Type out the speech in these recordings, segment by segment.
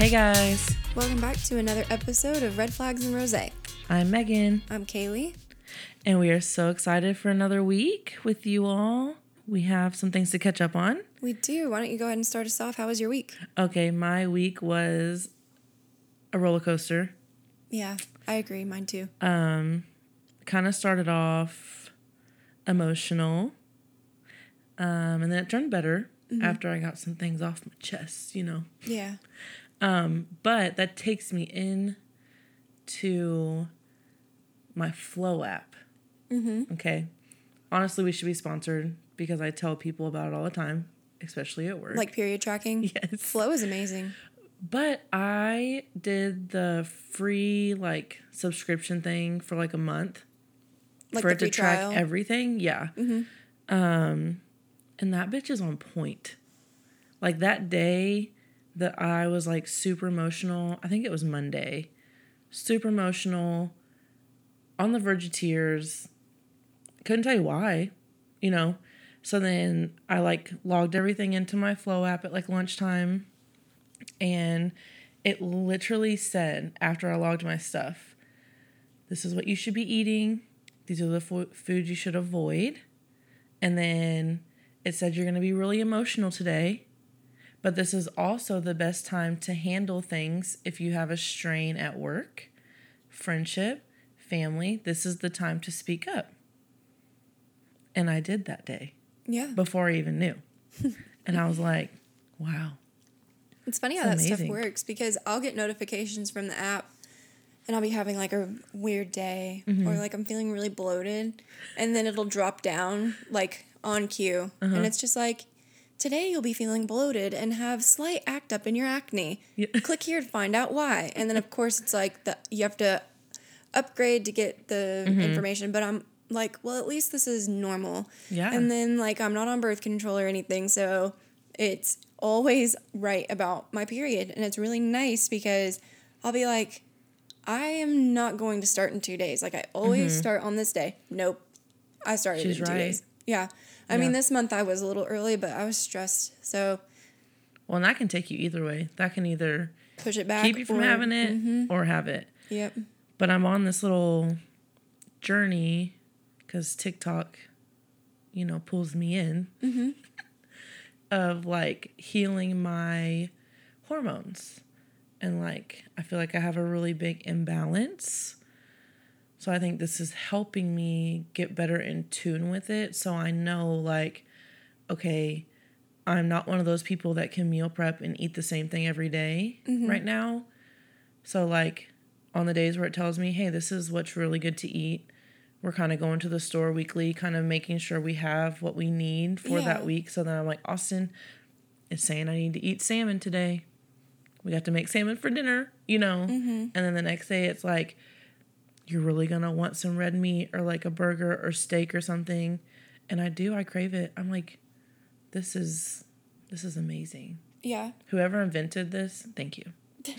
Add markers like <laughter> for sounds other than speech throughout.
Hey guys, Welcome back to another episode of Red Flags and Rose. I'm Megan, I'm Kayli. and we are so excited for another week with you all. We have some things to catch up on. We do. Why don't you go ahead and start us off? How was your week? Okay, my week was a roller coaster. Yeah, I agree. Mine too. Um, kind of started off emotional, um, and then it turned better after I got some things off my chest, you know. Yeah. Um, but that takes me in to my Flow app. Mm-hmm. Okay. Honestly, we should be sponsored because I tell people about it all the time, especially at work. Like period tracking. <laughs> yes. Flow is amazing. But I did the free like subscription thing for like a month Like for it to track trial. everything. Yeah. Um, and that bitch is on point. Like that day that I was like super emotional. I think it was Monday. Super emotional, on the verge of tears. Couldn't tell you why, you know. So then I like logged everything into my Flow app at like lunchtime, and it literally said after I logged my stuff, this is what you should be eating. These are the fo- foods you should avoid. And then it said you're going to be really emotional today, but this is also the best time to handle things if you have a strain at work, friendship, family. This is the time to speak up. And I did that day Yeah. before I even knew. <laughs> and I was like, wow. It's funny how that stuff works because I'll get notifications from the app and I'll be having like a weird day Mm-hmm. or like I'm feeling really bloated and then it'll drop down like on cue Uh-huh. and it's just like today you'll be feeling bloated and have slight act up in your acne. Yeah. <laughs> Click here to find out why. And then of course it's like the you have to upgrade to get the Mm-hmm. information but I'm like well at least this is normal. Yeah. And then like I'm not on birth control or anything so it's always right about my period and it's really nice because I'll be like I am not going to start in 2 days. Like I always start on this day. Nope. I started Mm-hmm. She's in 2 right. days. Yeah. I Yeah. mean this month I was a little early but I was stressed. So Well, and that can take you either way. That can either push it back keep you from or- having it Mm-hmm. or have it. Yep. But I'm on this little journey because TikTok, you know, pulls me in Mm-hmm. <laughs> of like healing my hormones. And like, I feel like I have a really big imbalance. So I think this is helping me get better in tune with it. So I know, like, okay, I'm not one of those people that can meal prep and eat the same thing every day mm-hmm. right now. So, like, on the days where it tells me, hey, this is what's really good to eat, we're kind of going to the store weekly, kind of making sure we have what we need for Yeah. that week. So then I'm like, Austin is saying I need to eat salmon today. We got to make salmon for dinner, you know? Mm-hmm. And then the next day it's like, you're really gonna want some red meat or like a burger or steak or something. And I do, I crave it. I'm like, this is this is amazing. Yeah. Whoever invented this, thank you. <laughs>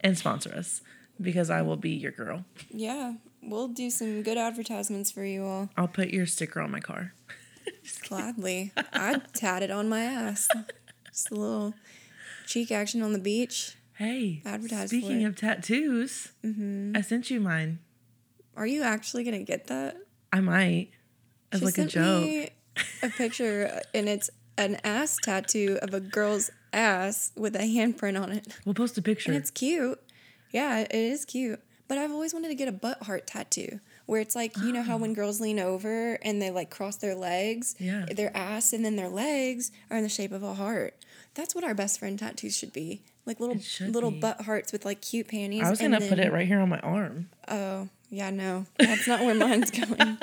and sponsor us because I will be your girl. Yeah. We'll do some good advertisements for you all. I'll put your sticker on my car. <laughs> Gladly. <laughs> I'd tat it on my ass. Just a little cheek action on the beach. Hey, Advertise for speaking of tattoos, mm-hmm. I sent you mine. Are you actually gonna get that? I might as She like a sent joke. me a picture, uh, and it's an ass tattoo of a girl's ass with a handprint on it, We'll post a picture. and it's cute. Yeah, it is cute. But I've always wanted to get a butt heart tattoo, where it's like you know how ah. when girls lean over and they like cross their legs, Yeah. their ass and then their legs are in the shape of a heart. That's what our best friend tattoos should be, like little little be. butt hearts with like cute panties. I was gonna put then- it right here on my arm. Oh, yeah, no. That's not where mine's going.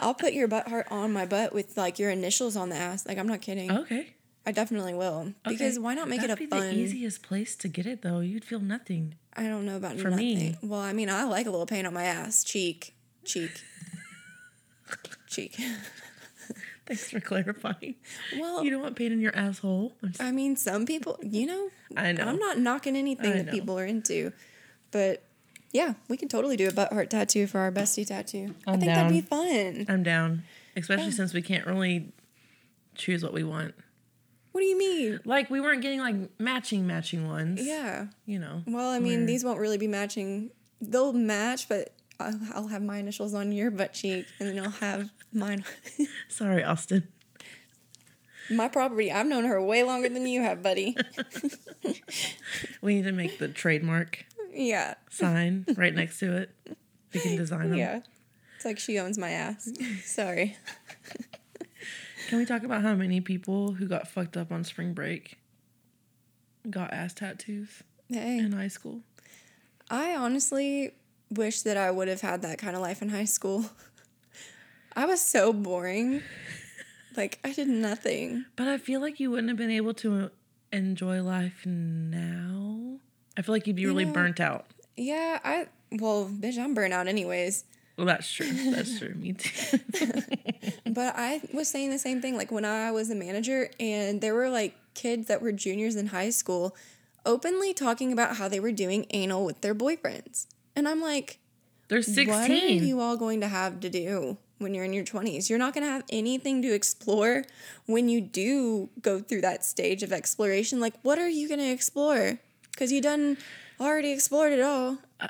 I'll put your butt heart on my butt with like your initials on the ass. Like I'm not kidding. Okay. I definitely will. Because why not make That'd it a be fun the easiest place to get it though. You'd feel nothing. I don't know about For nothing. me. Well, I mean I like a little pain on my ass. Cheek. Cheek. <laughs> Cheek. Thanks for clarifying. Well You don't want pain in your asshole. I mean some people you know I know. I'm not knocking anything I that know. people are into. But yeah, we can totally do a butt heart tattoo for our bestie tattoo. I I'm think that'd be fun. I'm down, especially since we can't really choose what we want. What do you mean? Like we weren't getting like matching matching ones. Yeah. You know. Well, I mean, these won't really be matching. They'll match, but I'll, I'll have my initials on your butt cheek, and then I'll have mine. <laughs> Sorry, Austin. my property. I've known her way longer than you have, buddy. <laughs> We need to make the trademark yeah. sign right next to it. We can design them. Yeah. It's like she owns my ass. Sorry. <laughs> Can we talk about how many people who got fucked up on spring break got ass tattoos Hey. in high school? I honestly wish that I would have had that kind of life in high school. <laughs> I was so boring. Like, I did nothing. But I feel like you wouldn't have been able to enjoy life now. I feel like you'd be really know- burnt out. Yeah, I, well, bitch, I'm burnt out anyways. Well, that's true. That's true. Me too. <laughs> But I was saying the same thing. Like, when I was a manager and there were like kids that were juniors in high school openly talking about how they were doing anal with their boyfriends. And I'm like, They're sixteen. What are you all going to have to do when you're in your 20s? You're not going to have anything to explore when you do go through that stage of exploration. Like, what are you going to explore? Because you done already explored it all. Uh,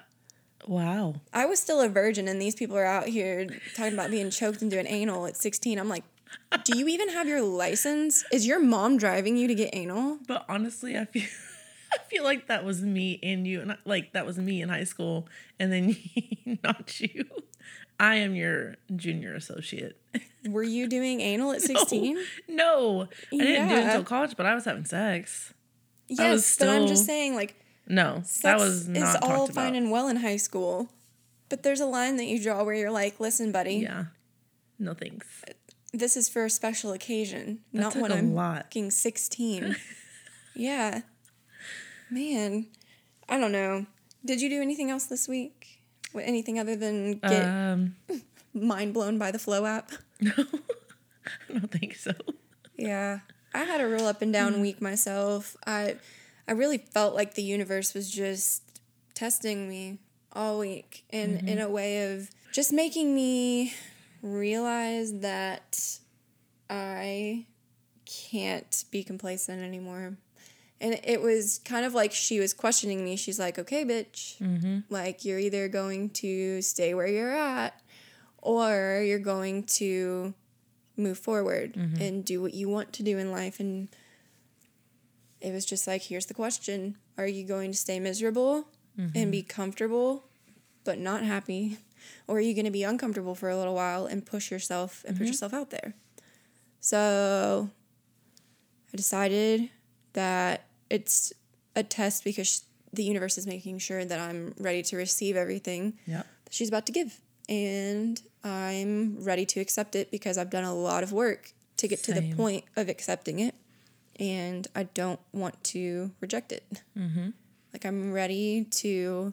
wow. I was still a virgin, and these people are out here talking about being choked into an anal at 16. I'm like, do you even have your license? Is your mom driving you to get anal? But honestly, I feel <laughs> I feel like that was me and you, and I- like that was me in high school, and then <laughs> not you. I am your junior associate. Were you doing anal at <laughs> 16? No, I didn't do it until college, but I was having sex. Yes, was but I'm just saying, like, No, that was not is all about. fine and well in high school, but there's a line that you draw where you're like, "Listen, buddy, yeah, no thanks. this is for a special occasion, That not when I'm lot. fucking 16." <laughs> yeah, man, I don't know. Did you do anything else this week? Anything other than get Um, <laughs> mind blown by the Flow app? <laughs> No, I don't think so. Yeah. I had a real up and down mm. week myself. I I really felt like the universe was just testing me all week in mm-hmm. in a way of just making me realize that I can't be complacent anymore. And it was kind of like she was questioning me. She's like, "Okay, bitch. Mm-hmm. Like you're either going to stay where you're at or you're going to move forward mm-hmm. and do what you want to do in life. And it was just like here's the question. Are you going to stay miserable and mm-hmm. be comfortable but not happy? <laughs> Or are you going to be uncomfortable for a little while and push yourself and put mm-hmm. yourself out there? So i decided that it's a test because the universe is making sure that i'm ready to receive everything Yeah. that she's about to give. And I'm ready to accept it because I've done a lot of work to get to the point of accepting it. And I don't want to reject it. Mm-hmm. Like, I'm ready to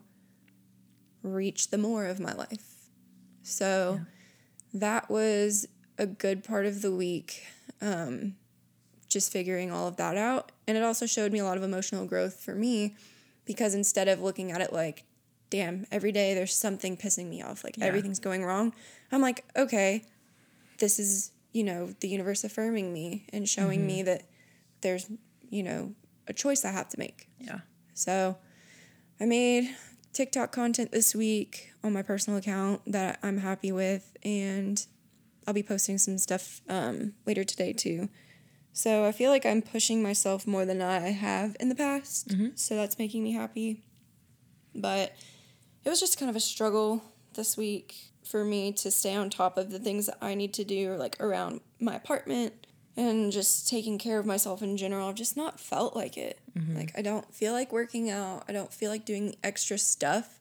reach the more of my life. So that was a good part of the week. Um, just figuring all of that out. And it also showed me a lot of emotional growth for me because instead of looking at it like, damn, every day there's something pissing me off, like Yeah. everything's going wrong, I'm like, okay, this is, you know, the universe affirming me and showing me that there's, you know, a choice I have to make. Yeah. So I made TikTok content this week on my personal account that I'm happy with, and I'll be posting some stuff um, later today too. So I feel like I'm pushing myself more than I have in the past. So that's making me happy. But it was just kind of a struggle this week for me to stay on top of the things that I need to do, like around my apartment and just taking care of myself in general. I've just not felt like it. Like, I don't feel like working out, I don't feel like doing extra stuff.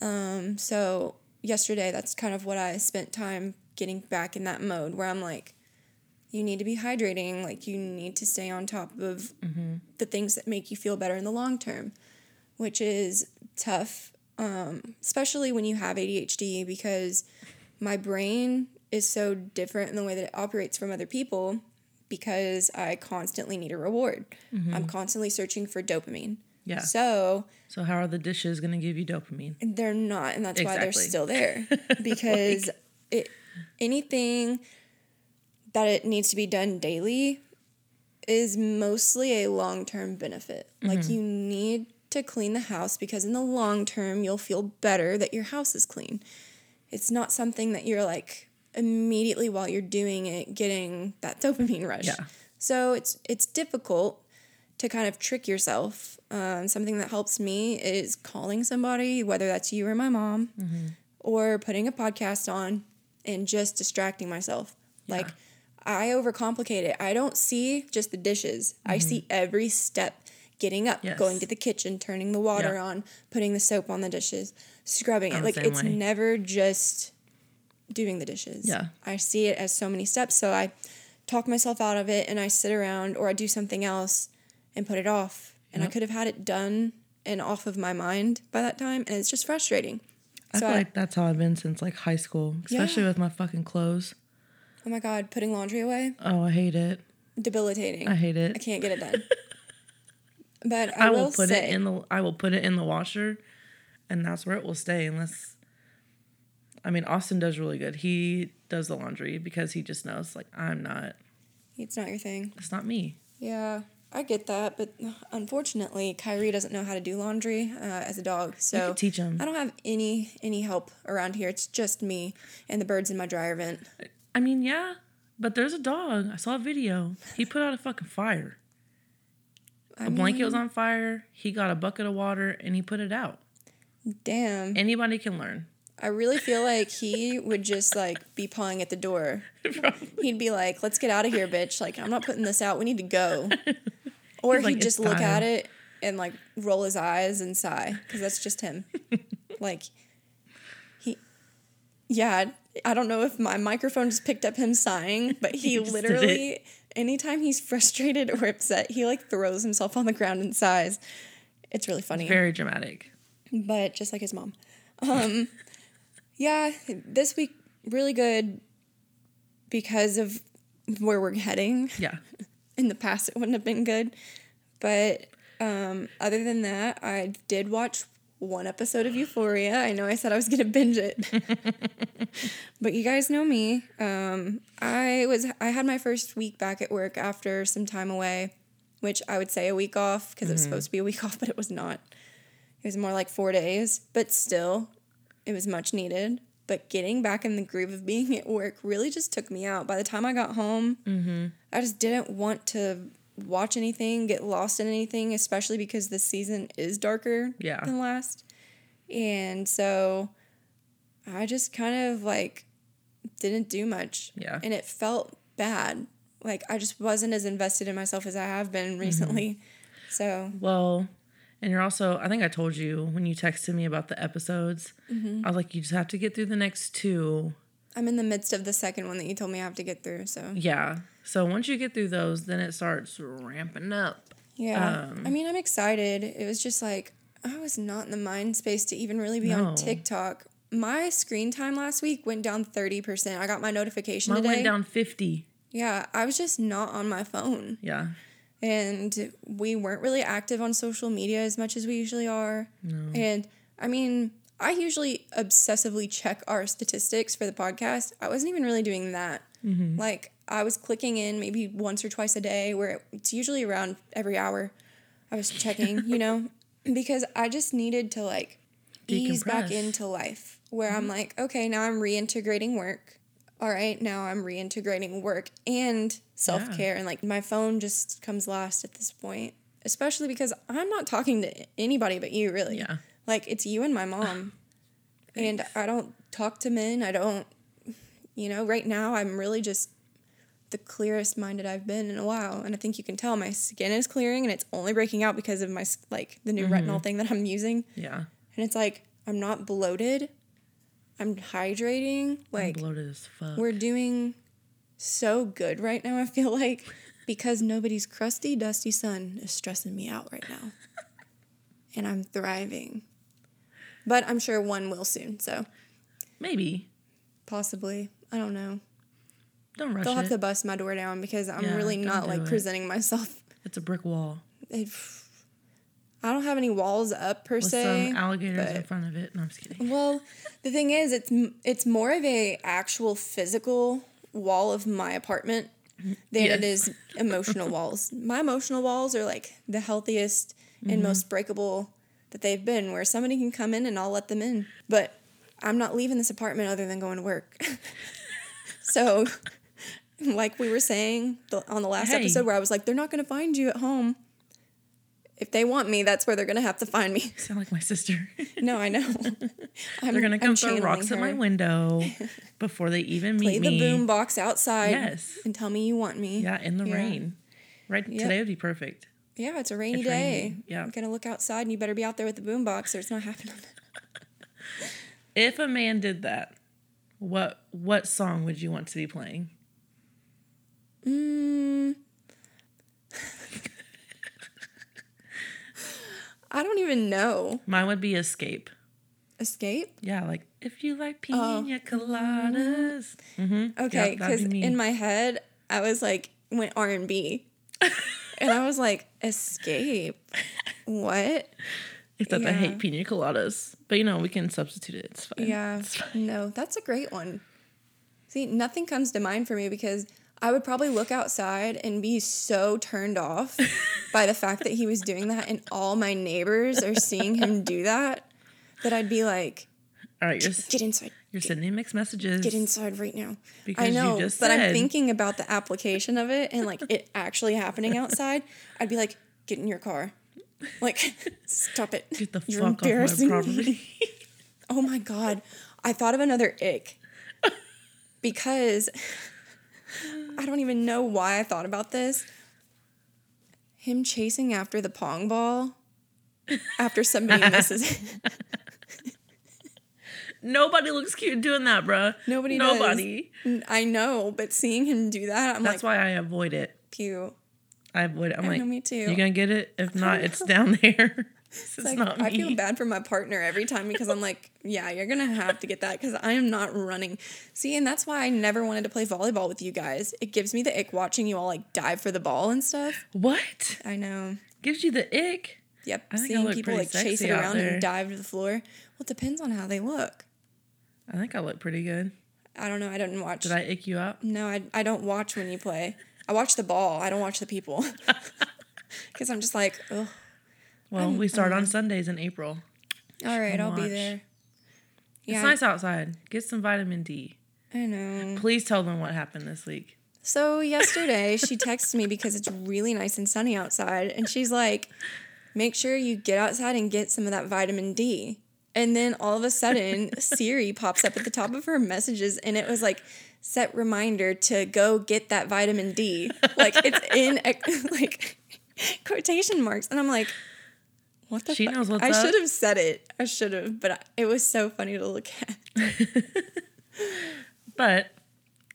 Um, so, yesterday, that's kind of what I spent time getting back in that mode where I'm like, you need to be hydrating, like, you need to stay on top of the things that make you feel better in the long term, which is tough um, especially when you have ADHD, because my brain is so different in the way that it operates from other people because I constantly need a reward. I'm constantly searching for dopamine. Yeah. So So how are the dishes gonna give you dopamine? they're not, and that's why they're still there <laughs> because it anything that it needs to be done daily is mostly a long term benefit. Like you need to clean the house because in the long term you'll feel better that your house is clean. It's not something that you're like immediately while you're doing it getting that <laughs> dopamine rush. Yeah. So it's it's difficult to kind of trick yourself. Um, something that helps me is calling somebody, whether that's you or my mom, or putting a podcast on and just distracting myself. Like I overcomplicate it. I don't see just the dishes. I see every step. Getting up, Yes. going to the kitchen, turning the water Yeah. on, putting the soap on the dishes, scrubbing I'm it. Like it's way. never just doing the dishes. Yeah. I see it as so many steps. So I talk myself out of it and I sit around or I do something else and put it off. And I could have had it done and off of my mind by that time. And it's just frustrating. I So feel I- like that's how I've been since like high school, especially Yeah. with my fucking clothes. Oh my God, putting laundry away, Oh, I hate it. debilitating. I hate it. I can't get it done. <laughs> But I, I will, will put say, it in the I will put it in the washer and that's where it will stay unless I mean Austin does really good. He does the laundry because he just knows like I'm not it's not your thing. it's not me. Yeah, I get that. But unfortunately, Kyrie doesn't know how to do laundry uh, as a dog. So teach him. I don't have any any help around here. It's just me and the birds in my dryer vent. I mean, yeah, but there's a dog. I saw a video. He put out a fucking fire. I A blanket was on fire. He got a bucket of water and he put it out. Damn. Anybody can learn. I really feel like he would just like be pawing at the door. <laughs> He'd be like, "Let's get out of here, bitch! Like I'm not putting this out. We need to go." <laughs> Or He's like, he'd just "It's look at it and like roll his eyes and sigh because that's just him. <laughs> like he, yeah. I don't know if my microphone just picked up him sighing, but he, He literally, anytime he's <laughs> frustrated or upset, he like throws himself on the ground and sighs. It's really funny Very dramatic. but just like his mom. Um, <laughs> yeah, this week really good because of where we're heading. <laughs> Yeah. In the past, it wouldn't have been good, but um, other than that, I did watch one episode of Euphoria. I know I said I was gonna binge it, <laughs> but you guys know me. Um, I was I had my first week back at work after some time away, which I would say a week off because it was supposed to be a week <laughs> off, but it was not. It was more like four days, but still, it was much needed. But getting back in the groove of being at work really just took me out. By the time I got home, I just didn't want to watch anything, get lost in anything, especially because this season is darker Yeah. than last. And so I just kind of like didn't do much. Yeah. And it felt bad. Like I just wasn't as invested in myself as I have been recently. So Well, and you're also, I think I told you when you texted me about the episodes, Mm-hmm. I was like, you just have to get through the next two. I'm in the midst of the second one that you told me I have to get through. So Yeah. So once you get through those, then it starts ramping up. yeah, Um, I mean, I'm excited. It was just like I was not in the mind space to even really be No. on TikTok. My screen time last week went down 30%. I got my notification Mine today. went down 50. Yeah, I was just not on my phone. Yeah. And we weren't really active on social media as much as we usually are. No. And I mean, I usually obsessively check our statistics for the podcast. I wasn't even really doing that. Mm-hmm. Like, I was clicking in maybe once or twice a day, where it's usually around every hour. I was checking, you know, <laughs> because I just needed to like ease back into life where I'm mm-hmm. like, okay, now I'm reintegrating work. All right, now I'm reintegrating work and self care. And like my phone just comes last at this point, especially because I'm not talking to anybody but you, really. Yeah. Like it's you and my mom. and I don't talk to men. I don't, you know, right now I'm really just the clearest minded I've been in a while. And I think you can tell my skin is clearing and it's only breaking out because of my, like, the new retinol mm-hmm. thing that I'm using. Yeah. And it's like, I'm not bloated. I'm hydrating. I'm Like, bloated as fuck. we're doing so good right now, I feel like, because nobody's crusty, dusty son is stressing me out right now. <laughs> and I'm thriving. But I'm sure one will soon. So Maybe. possibly. I don't know. Don't rush They'll have it. to bust my door down because I'm Yeah, really don't like it. presenting myself. It's a brick wall It, I don't have any walls up per with se. some alligators in front of it. No, I'm just kidding. Well, the thing is, it's it's more of a actual physical wall of my apartment than it Yes. is emotional walls. My emotional walls are like the healthiest Mm-hmm. and most breakable that they've been, where somebody can come in and I'll let them in. But I'm not leaving this apartment other than going to work. <laughs> so, <laughs> like we were saying the, on the last Hey. episode, where I was like, they're not going to find you at home. If they want me, that's where they're going to have to find me. <laughs> Sound like my sister. <laughs> No, I know. I'm, They're gonna I'm throw rocks at my window before they even meet Play me. the boom box outside. Yes. And tell me you want me. Yeah, in the Yeah. rain. Right Yep. today would be perfect. Yeah, it's a rainy It's day. raining, yeah. I'm gonna look outside and you better be out there with the boom box or it's not happening. If a man did that, what what song would you want to be playing? Mm. I don't even know. Mine would be Escape. Escape? Yeah, like if you like Oh. pina coladas. Mm-hmm. Okay, because in my head I was like went R and B, and I was like escape. What? except I yeah. hate pina coladas, but you know we can substitute it. It's fine. Yeah. It's fine. No, that's a great one. See, nothing comes to mind for me because I would probably look outside and be so turned off <laughs> by the fact that he was doing that and all my neighbors are seeing him do that that I'd be like, All right, you're get inside. you're sending mixed messages. Get inside right now. Because I you know, just but I'm thinking about the application of it and like it actually happening outside. I'd be like, get in your car. Like, <laughs> stop it. Get the You're fuck off my embarrassing me." property. <laughs> Oh my god. I thought of another ick. because I don't even know why I thought about this. Him chasing after the pong ball after somebody <laughs> misses it. Nobody looks cute doing that, bruh. Nobody does. Nobody. I know, but seeing him do that, I'm like That's like, why I avoid it. pew. I avoid it. I'm I like, know, me too. you gonna get it? If not, it's <laughs> down there. It's like, not me. I feel bad for my partner every time because I'm like, <laughs> yeah, you're gonna have to get that because I am not running. See, and that's why I never wanted to play volleyball with you guys. It gives me the ick watching you all like dive for the ball and stuff. What I know. gives you the ick? Yep. I Seeing people like chase it around and dive to the floor. Well, it depends on how they look. I think I look pretty good. I don't know. I didn't watch. Did I ick you up? No, I, I don't watch when you play. I watch the ball. I don't watch the people. <laughs> <laughs> Because I'm just like, oh, Well, we start on Sundays in April. all right, I'll be watch. there. It's nice outside. Get some vitamin D. I know. Please tell them what happened this week. So yesterday she texted me because it's really nice and sunny outside, and she's like, "Make sure you get outside and get some of that vitamin D." And then all of a sudden, <laughs> Siri pops up at the top of her messages, and it was like, "Set reminder to go get that vitamin D." Like it's in <laughs> like quotation marks, and I'm like, "What the?" She fuck? knows what's I up. should have said it. I should have, but I, it was so funny to look at. <laughs> But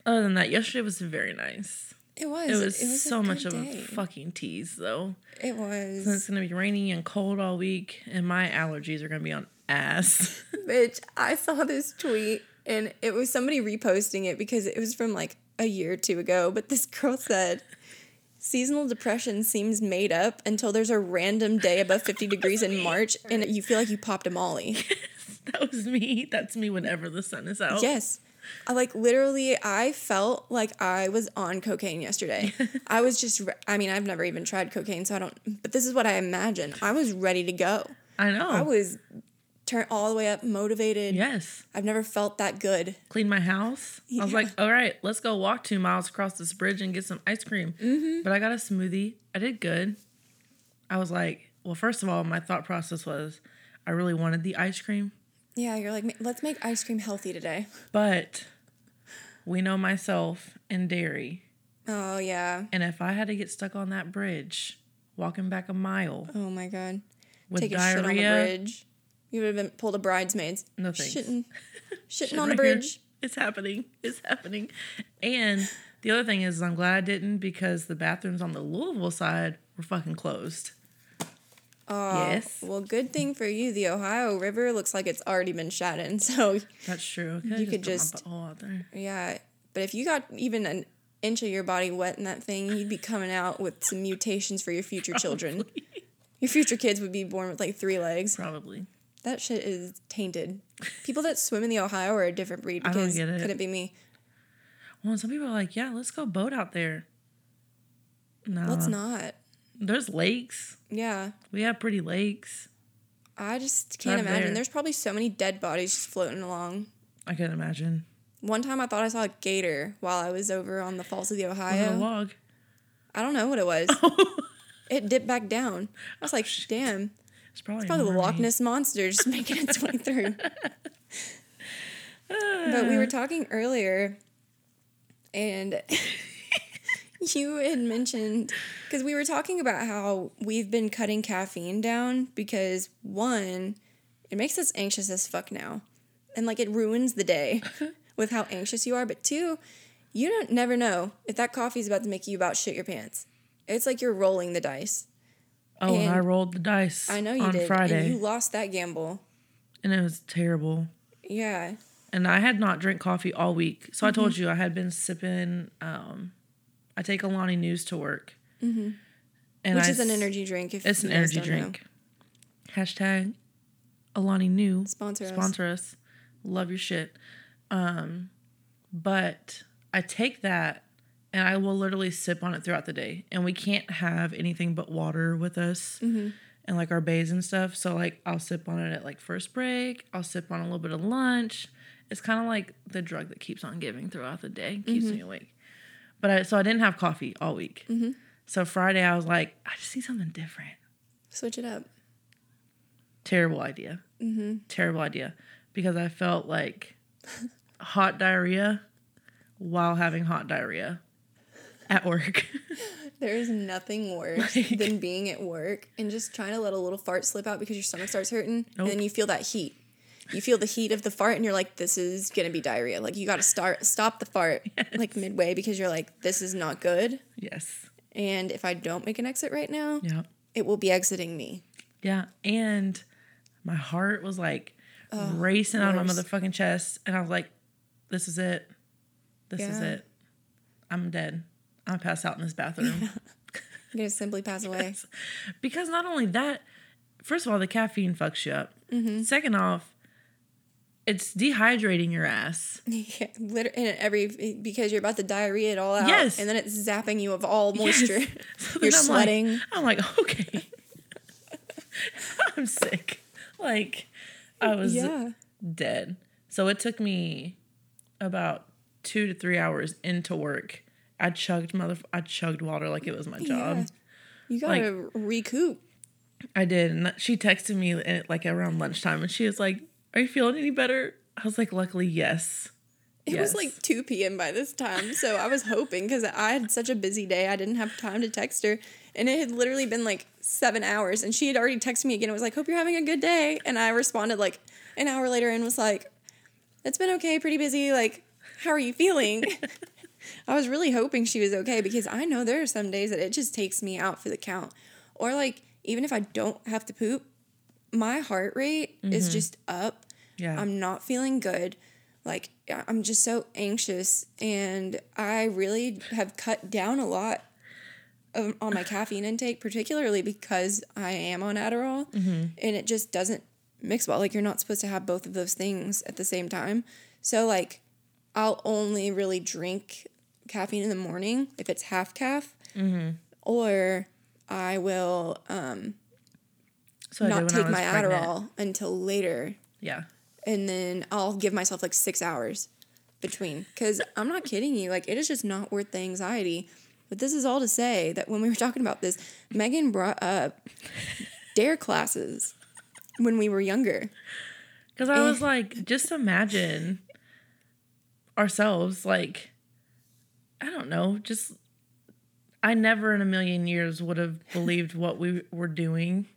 other than that, yesterday was very nice. It was. It was, a so much of a fucking tease, though. It was. Since it's gonna be rainy and cold all week, and my allergies are gonna be on ass. <laughs> Bitch, I saw this tweet and it was somebody reposting it because it was from like a year or two ago. But this girl said, Seasonal depression seems made up until there's a random day above <laughs> 50 degrees in March and you feel like you popped a molly. <laughs> that was me. That's me whenever the sun is out. Yes. I like literally, I felt like I was on cocaine yesterday. I was just, re- I mean, I've never even tried cocaine, so I don't, but this is what I imagine. I was ready to go. I know. I was turned all the way up, motivated. yes. I've never felt that good. Clean my house. I was like, all right, let's go walk two miles across this bridge and get some ice cream. Mm-hmm. But I got a smoothie. I did good. I was like, well, first of all, my thought process was I really wanted the ice cream, Yeah, you're like, let's make ice cream healthy today. but we know myself and dairy. Oh, yeah. And if I had to get stuck on that bridge, walking back a mile Oh, my God. with Take a diarrhea, shit on the bridge. You would have been pulled a bridesmaids. no thanks. Shitting, <laughs> shitting Shit on the bridge. It's happening. It's happening. And the other thing is, I'm glad I didn't because the bathrooms on the Louisville side were fucking closed. Oh, Yes. Well, good thing for you. The Ohio River looks like it's already been shut in. <laughs> So, That's true. You could just- butthole out there. yeah. But if you got even an inch of your body wet in that thing, you'd be coming out with some mutations for your future <laughs> children. Your future kids would be born with like three legs. Probably. That shit is tainted. People that swim in the Ohio are a different breed I don't because get it. couldn't be me. Well, some people are like, yeah, let's go boat out there. No. Let's not. There's lakes. Yeah. We have pretty lakes. I just can't Not imagine. there. There's probably so many dead bodies just floating along. I can't imagine. One time I thought I saw a gator while I was over on the Falls of the On a Ohio. log. I don't know what it was. <laughs> it dipped back down. I was like, oh, damn. It's probably, Probably the Loch. Ness monster just making its way <laughs> through. but we were talking earlier, and <laughs> you had mentioned because we were talking about how we've been cutting caffeine down because one, it makes us anxious as fuck now, and like it ruins the day <laughs> with how anxious you are. But two, you don't never know if that coffee is about to make you about shit your pants. It's like you're rolling the dice. Oh, and I rolled the dice. I know you on did, Friday, and you lost that gamble. and it was terrible. Yeah. And I had not drank coffee all week, so I Mm-hmm. told you I had been sipping. Um, I take Alani Nus to work, mm-hmm. and Which I is an energy drink. If It's an energy don't know. drink. Hashtag Alani Nu Sponsor us. sponsor us. Love your shit. Um, but I take that and I will literally sip on it throughout the day. And we can't have anything but water with us Mm-hmm. and like our bays and stuff. So like I'll sip on it at like first break. I'll sip on a little bit of lunch. It's kind of like the drug that keeps on giving throughout the day, keeps Mm-hmm. me awake. But I so I didn't have coffee all week. So Friday I was like, I just need something different. Switch it up. Terrible idea. Terrible idea. Because I felt like <laughs> hot diarrhea while having hot diarrhea at work. <laughs> There is nothing worse Like- than being at work and just trying to let a little fart slip out because your stomach starts hurting Nope. and then you feel that heat. You feel the heat of the fart and you're like, this is gonna be diarrhea. Like you gotta start stop the fart <laughs> like midway because you're like, this is not good. yes. And if I don't make an exit right now, Yeah. it will be exiting me. Yeah. And my heart was like racing out of my motherfucking chest. And I was like, this is it. This is it. I'm dead. I'm pass out in this bathroom. <laughs> I'm gonna simply pass away. because not only that, first of all, the caffeine fucks you up. Mm-hmm. Second off, it's dehydrating your ass. <laughs> Yeah, liter- and every because you're about to diarrhea it all out. Yes. And then it's zapping you of all moisture. Yes. <laughs> So You're I'm sweating. Like, I'm like, okay. I'm sick. Like, I was yeah. dead. So it took me about two to three hours into work. I chugged mother. I chugged water like it was my job. Yeah. You gotta recoup. I did, and she texted me at, like around lunchtime, and she was like, "Are you feeling any better?" I was like, "Luckily, yes." It was like 2 p.m. by this time. So I was hoping because I had such a busy day, I didn't have time to text her. And it had literally been like seven hours. And she had already texted me again. It was like, Hope you're having a good day. And I responded like an hour later and was like, It's been okay, pretty busy. Like, how are you feeling? <laughs> I was really hoping she was okay because I know there are some days that it just takes me out for the count. Or like, even if I don't have to poop, my heart rate is mm-hmm. just up. yeah, I'm not feeling good. Like I'm just so anxious and I really have cut down a lot of, on my <sighs> caffeine intake, particularly because I am on Adderall mm-hmm. and it just doesn't mix well. Like you're not supposed to have both of those things at the same time. So like I'll only really drink caffeine in the morning if it's half caff or I will um, so not take my pregnant. Adderall until later Yeah, and then I'll give myself like six hours between. Because I'm not kidding you, like it is just not worth the anxiety. But this is all to say that when we were talking about this, Megan brought up D.A.R.E classes when we were younger. because I was like, just imagine ourselves. Like, I don't know, just I never in a million years would have <laughs> believed what we were doing,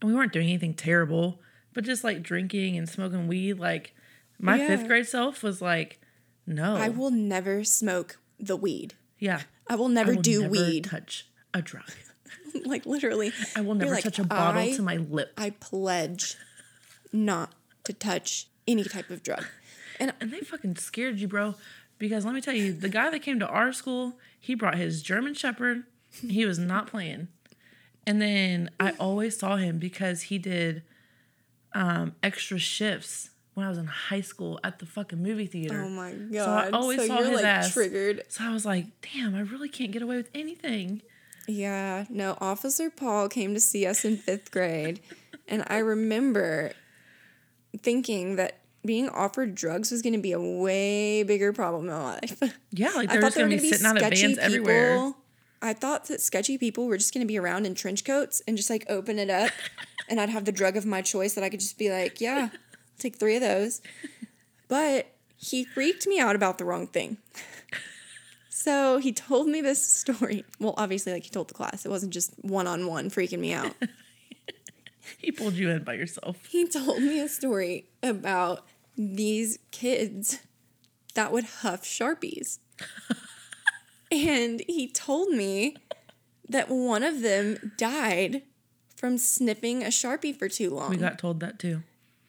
and we weren't doing anything terrible, but just like drinking and smoking weed. Like, my Yeah. fifth grade self was like, no, I will never smoke the weed. yeah. I will never I will do never weed. touch a drug. <laughs> like literally. I will never like, touch a bottle I- to my lip. I pledge not to touch any type of drug. <laughs> And and they fucking scared you, bro. Because let me tell you, the guy that came to our school, he brought his German Shepherd. He was not playing. And then I always saw him because he did um, extra shifts when I was in high school at the fucking movie theater. oh my god! So I always saw you're his like ass. triggered. So I was like, damn, I really can't get away with anything. Yeah, no, Officer Paul came to see us in fifth grade, and I remember thinking that being offered drugs was going to be a way bigger problem in my life. Yeah, like <laughs> I they're thought just there were gonna be sitting out of sketchy vans everywhere. people. I thought that sketchy people were just going to be around in trench coats and just like open it up, <laughs> and I'd have the drug of my choice that I could just be like, yeah, I'll take three of those. But he freaked me out about the wrong thing. <laughs> So he told me this story. Well, obviously, like he told the class, it wasn't just one on one freaking me out. <laughs> He pulled you in by yourself. he told me a story about these kids that would huff Sharpies. <laughs> and he told me that one of them died from sniffing a Sharpie for too long. We got told that too.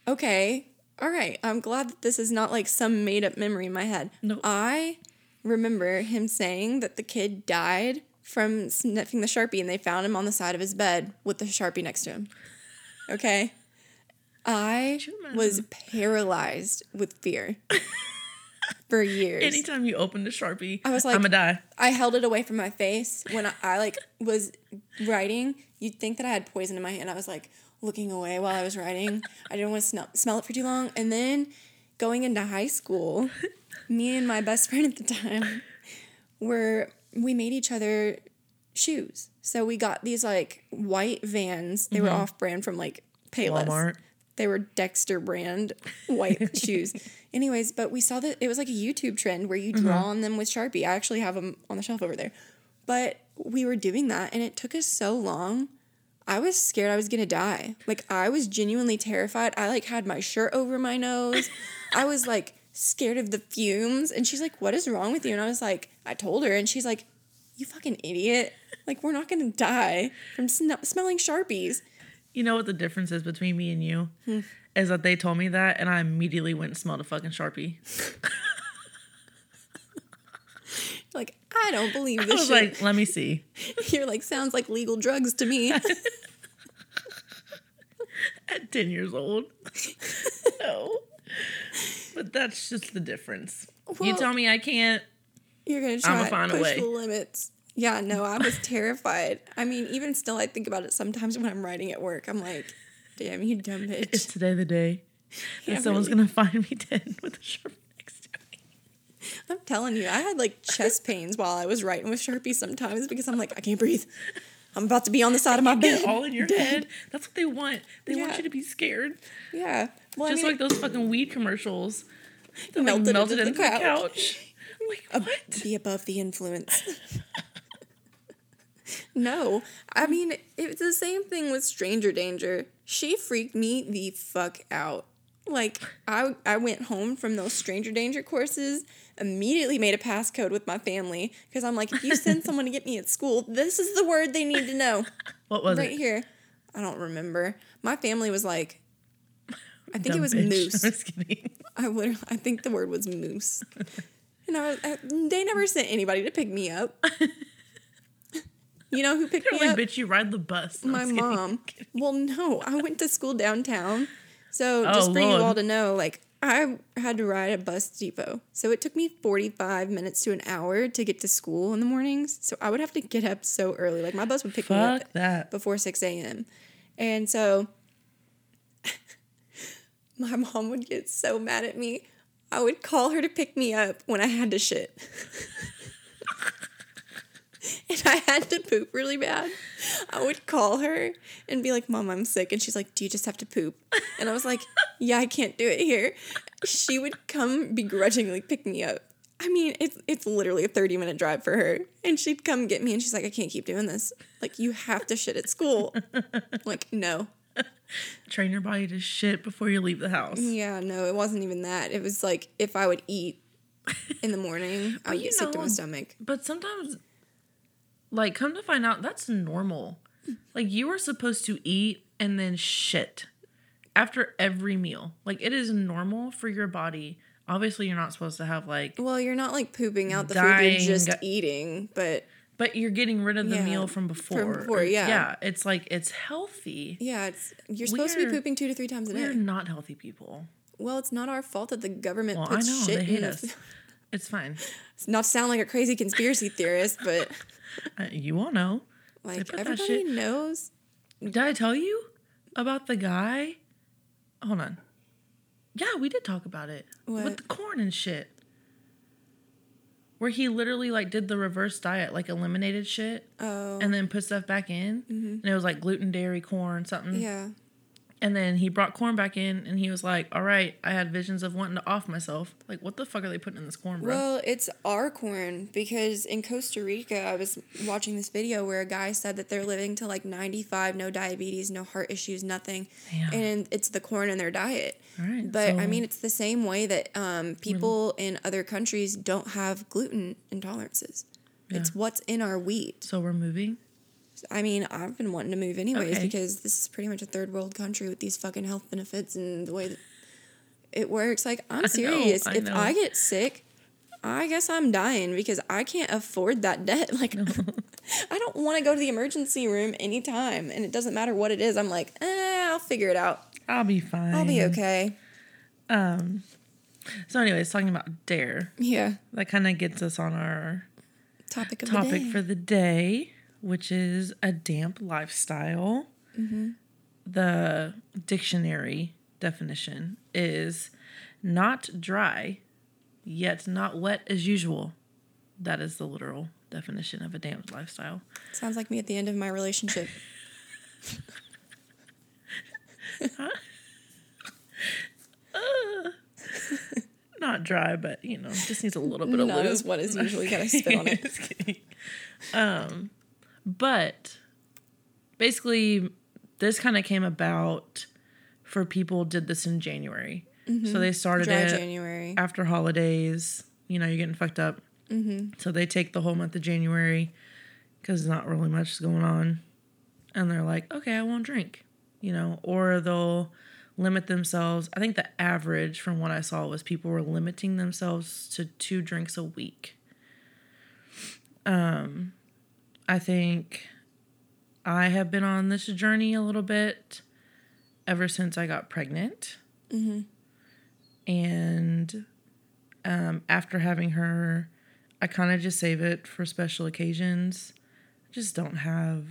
okay, all right. I'm glad that this is not like some made up memory in my head. No. I remember him saying that the kid died from sniffing the Sharpie and they found him on the side of his bed with the Sharpie next to him. Okay. I was paralyzed with fear <laughs> for years. Anytime you opened a sharpie, I was like- "I'm gonna die." I held it away from my face when I, I like was writing. You'd think that I had poison in my hand. I was like looking away while I was writing. I didn't want to smell, smell it for too long. And then going into high school, me and my best friend at the time were we made each other shoes. So we got these like white vans. They were mm-hmm. off brand from like Payless. Walmart. They were Dexter brand white <laughs> shoes. Anyways, but we saw that it was like a YouTube trend where you draw mm-hmm. on them with Sharpie. I actually have them on the shelf over there. But we were doing that and it took us so long. I was scared I was going to die. Like I was genuinely terrified. I like had my shirt over my nose. I was like scared of the fumes and she's like, "What is wrong with you?" And I was like, I told her and she's like, "You fucking idiot. Like we're not going to die from sn- smelling Sharpies." You know what the difference is between me and you? Hmm. Is that they told me that and I immediately went and smelled a fucking sharpie. <laughs> Like, I don't believe I this was shit. like, let me <laughs> see. You're like, sounds like legal drugs to me. <laughs> At 10 years old. no. But that's just the difference. you tell me I can't. You're gonna try I'ma to find a push way. the limits. Yeah, no, I was terrified. I mean, even still, I think about it sometimes when I'm writing at work. I'm like, damn, you dumb Is bitch. today the day <laughs> that Yeah, someone's really. going to find me dead <laughs> with a sharpie next to me? I'm telling you, I had like chest pains while I was writing with Sharpie sometimes because I'm like, I can't breathe. I'm about to be on the side of my <laughs> bed. All in your dead. head. That's what they want. They want you to be scared. Yeah. Well, Just I mean, like those fucking weed commercials. That like, Melted melted, into into the the couch. couch. Like, what? be above the influence. <laughs> no, I mean it's the same thing with Stranger Danger. She freaked me the fuck out. Like I I went home from those Stranger Danger courses, immediately made a passcode with my family because I'm like, if you send someone to get me at school, this is the word they need to know <laughs> What was right it? here. I don't remember. My family was like, I think it was bitch. <laughs> moose. I'm just kidding. I literally, I think the word was moose. And I was, I, they never sent anybody to pick me up. <laughs> You know who picked They're me like, up? bitch, you ride the bus. I'm My just kidding. mom. Well, no, I went to school downtown. So Oh, just for you all to know, like I had to ride at bus depot. So it took me 45 minutes to an hour to get to school in the mornings. So I would have to get up so early. Like my bus would pick me up that. before 6 a.m. And so <laughs> my mom would get so mad at me. I would call her to pick me up when I had to shit. and I had to poop really bad. I would call her and be like, Mom, I'm sick. And she's like, Do you just have to poop? And I was like, Yeah, I can't do it here. She would come begrudgingly pick me up. I mean, it's it's literally a 30 minute drive for her. And she'd come get me and she's like, I can't keep doing this. Like, you have to shit at school. Like, no. <laughs> Train your body to shit before you leave the house. Yeah, no, it wasn't even that. It was like if I would eat in the morning, <laughs> I would get sick to my stomach. But sometimes, like, come to find out, that's normal. Like, you are supposed to eat and then shit after every meal. Like, it is normal for your body. Obviously, you're not supposed to have, like, Well, you're not like pooping out the food you're just eating, but but you're getting rid of the Yeah, meal from before. From before, yeah. Yeah. It's like, it's healthy. yeah, it's you're supposed to be pooping two to three times a day. We're not healthy people. Well, it's not our fault that the government Well, I puts know. shit They hate in us. <laughs> It's fine. It's not sound like a crazy conspiracy theorist, but <laughs> Uh, you all know. Like everybody knows. Did I tell you about the guy? Hold on. Yeah, we did talk about it with the corn and shit. Where he literally like did the reverse diet, like eliminated shit Oh, and then put stuff back in, mm-hmm. and it was like gluten, dairy, corn, something. yeah. And then he brought corn back in, and he was like, "All right, I had visions of wanting to off myself. Like, what the fuck are they putting in this corn, bro?" Well, it's our corn because in Costa Rica, I was watching this video where a guy said that they're living to like 95, no diabetes, no heart issues, nothing. Damn. And it's the corn in their diet. Right, But I mean, it's the same way that um, people in other countries don't have gluten intolerances. It's what's in our wheat. so we're moving. I mean, I've been wanting to move anyways Okay. because this is pretty much a third world country with these fucking health benefits and the way that it works. Like, I'm serious. I if know. I get sick, I guess I'm dying because I can't afford that debt. <laughs> Like, <laughs> I don't want to go to the emergency room anytime, and it doesn't matter what it is. I'm like, eh, I'll figure it out. I'll be fine. I'll be okay. Um. So, anyways, talking about D.A.R.E, Yeah. that kind of gets us on our Topic of topic the day. for the day, which is a damp lifestyle. Mm-hmm. The dictionary definition is not dry, yet not wet as usual. That is the literal definition of a damp lifestyle. Sounds like me at the end of my relationship. <laughs> <laughs> Not dry, but you know, just needs a little bit of Not lube. as wet as <laughs> usual. You gotta spit on it. Um, but basically, this kind of came about for people did this in January. So they started Mm-hmm. Dry it January. after holidays. You know, you're getting fucked up. Mm-hmm. So they take the whole month of January because not really much is going on, and they're like, okay, I won't drink. You know, or they'll limit themselves. I think the average from what I saw was people were limiting themselves to two drinks a week. Um, I think I have been on this journey a little bit ever since I got pregnant. And um, after having her, I kind of just save it for special occasions. I just don't have,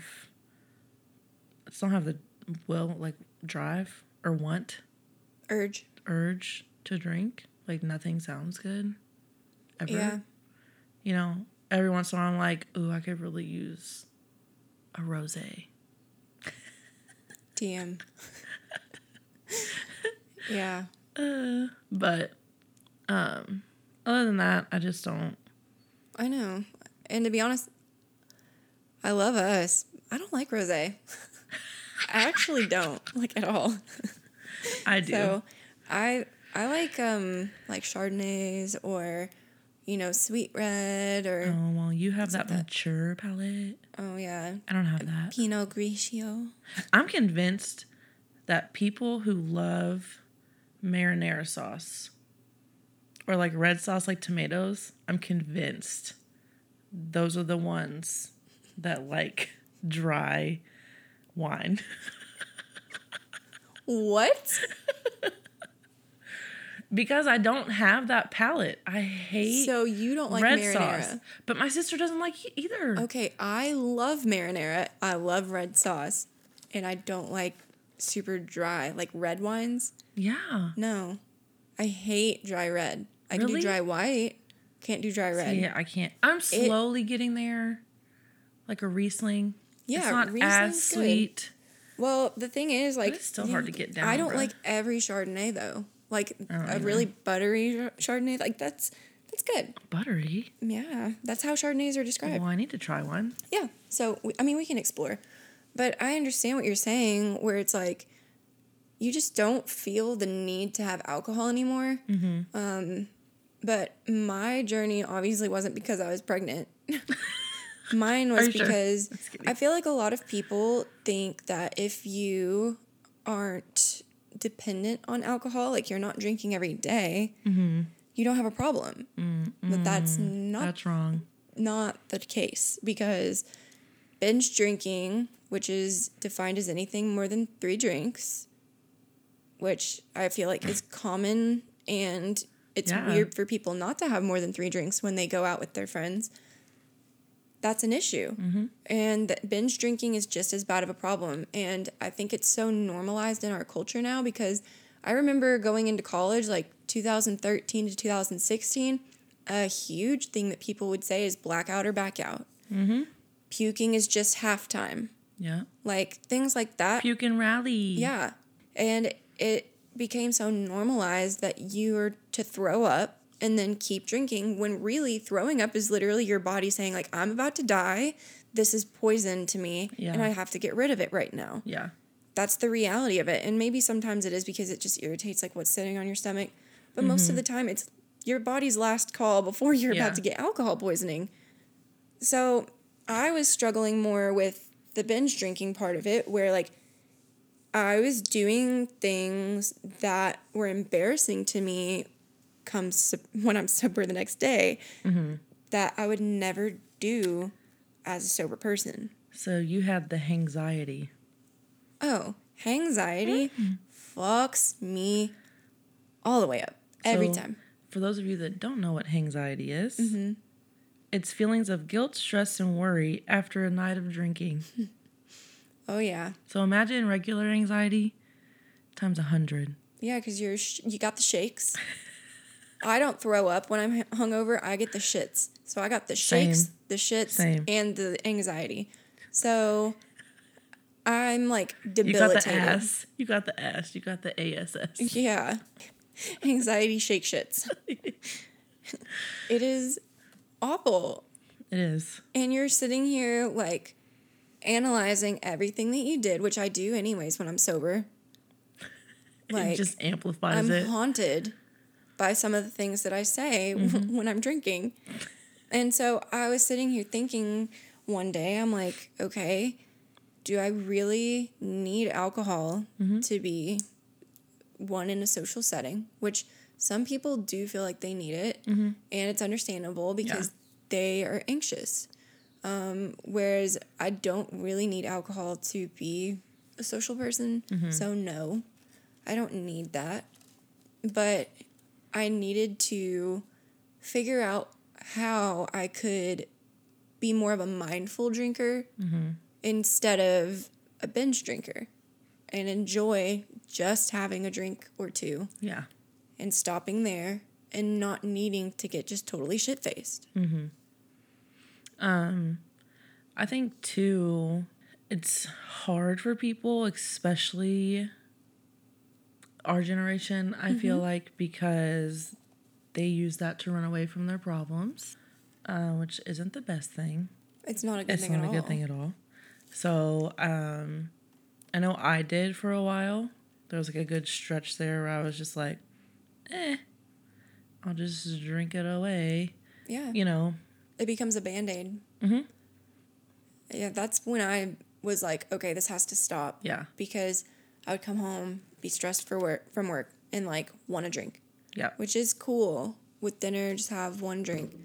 I just don't have the will, like, drive or want, Urge. urge to drink. Like, nothing sounds good ever. Yeah. You know, every once in a while, I'm like, ooh, I could really use a rosé. TM. <laughs> yeah. Uh, but um, other than that, I just don't. I know. And to be honest, I love us. I don't like rosé. <laughs> I actually don't like at all. I <laughs> do. So I I like um like Chardonnays or you know sweet red or oh well, you have that, mature palate. oh yeah I don't have that. Pinot Grigio. I'm convinced that people who love marinara sauce or like red sauce, like tomatoes, I'm convinced those are the ones that like dry wine. <laughs> What? Because I don't have that palate. I hate So you don't like red marinara? sauce. But my sister doesn't like it either. Okay, I love marinara. I love red sauce, and I don't like super dry like red wines. Yeah. No, I hate dry red. I can do dry white. Can't do dry red. Yeah, I can't. I'm slowly getting there. Like a Riesling. Yeah, it's not Riesling's as good. sweet. Well, the thing is, like, it's still hard to get down, I don't bruh. like every Chardonnay though. Like a either. really buttery Chardonnay, like that's that's good. Buttery. Yeah, that's how Chardonnays are described. Well, I need to try one. Yeah. So I mean, we can explore, but I understand what you're saying. Where it's like, you just don't feel the need to have alcohol anymore. Mm-hmm. Um, but my journey obviously wasn't because I was pregnant. <laughs> Mine was you sure? because I feel like a lot of people think that if you aren't dependent on alcohol, like you're not drinking every day, mm-hmm. you don't have a problem. Mm-hmm. But that's not That's wrong. not the case because binge drinking, which is defined as anything more than three drinks, which I feel like is common and it's Yeah. weird for people not to have more than three drinks when they go out with their friends. That's an issue. Mm-hmm. And binge drinking is just as bad of a problem. And I think it's so normalized in our culture now because I remember going into college, like 2013 to 2016, a huge thing that people would say is blackout or back out. Mm-hmm. Puking is just halftime. Yeah. Like things like that. Puke and rally. Yeah. And it became so normalized that you were to throw up and then keep drinking when really throwing up is literally your body saying like I'm about to die. This is poison to me Yeah. and I have to get rid of it right now. Yeah. That's the reality of it. And maybe sometimes it is because it just irritates like what's sitting on your stomach. But most of mm-hmm. the time it's your body's last call before you're Yeah. about to get alcohol poisoning. So I was struggling more with the binge drinking part of it, where like I was doing things that were embarrassing to me come <laughs> when I'm sober the next day that I would never do as a sober person. So you had the anxiety. Oh, anxiety fucks me all the way up every So, time. For those of you that don't know what anxiety is, Mm-hmm. it's feelings of guilt, stress, and worry after a night of drinking. <laughs> Oh yeah, so imagine regular anxiety times a hundred. yeah, because you're sh- you got the shakes. <laughs> I don't throw up when I'm hungover. I get the shits. So I got the shakes, Same. the shits, Same. and the anxiety. So I'm like debilitated. You got the ass. You got the ass. You got the ass. Yeah. Anxiety shake shits. <laughs> it is awful. It is. And you're sitting here like analyzing everything that you did, which I do anyways when I'm sober. Like <laughs> it just amplifies I'm it. haunted by some of the things that I say Mm-hmm. when I'm drinking. And so I was sitting here thinking one day, I'm like, okay, do I really need alcohol Mm-hmm. to be one in a social setting? Which some people do feel like they need it, Mm-hmm. and it's understandable because they are anxious. Um, whereas I don't really need alcohol to be a social person. Mm-hmm. So, no, I don't need that. But I needed to figure out how I could be more of a mindful drinker instead of a binge drinker and enjoy just having a drink or two yeah. and stopping there and not needing to get just totally shit faced. Um, I think too, it's hard for people, especially our generation. I feel Mm-hmm. like because they use that to run away from their problems, uh, which isn't the best thing. It's not a good It's thing not at a all. good thing at all. So, um, I know I did for a while. There was like a good stretch there where I was just like, eh, I'll just drink it away. Yeah. You know, It becomes a band aid. Mhm. Yeah, that's when I was like, okay, this has to stop. yeah, Because I would come home, be stressed for work from work, and like want to drink. yeah, which is cool. With dinner just have one drink.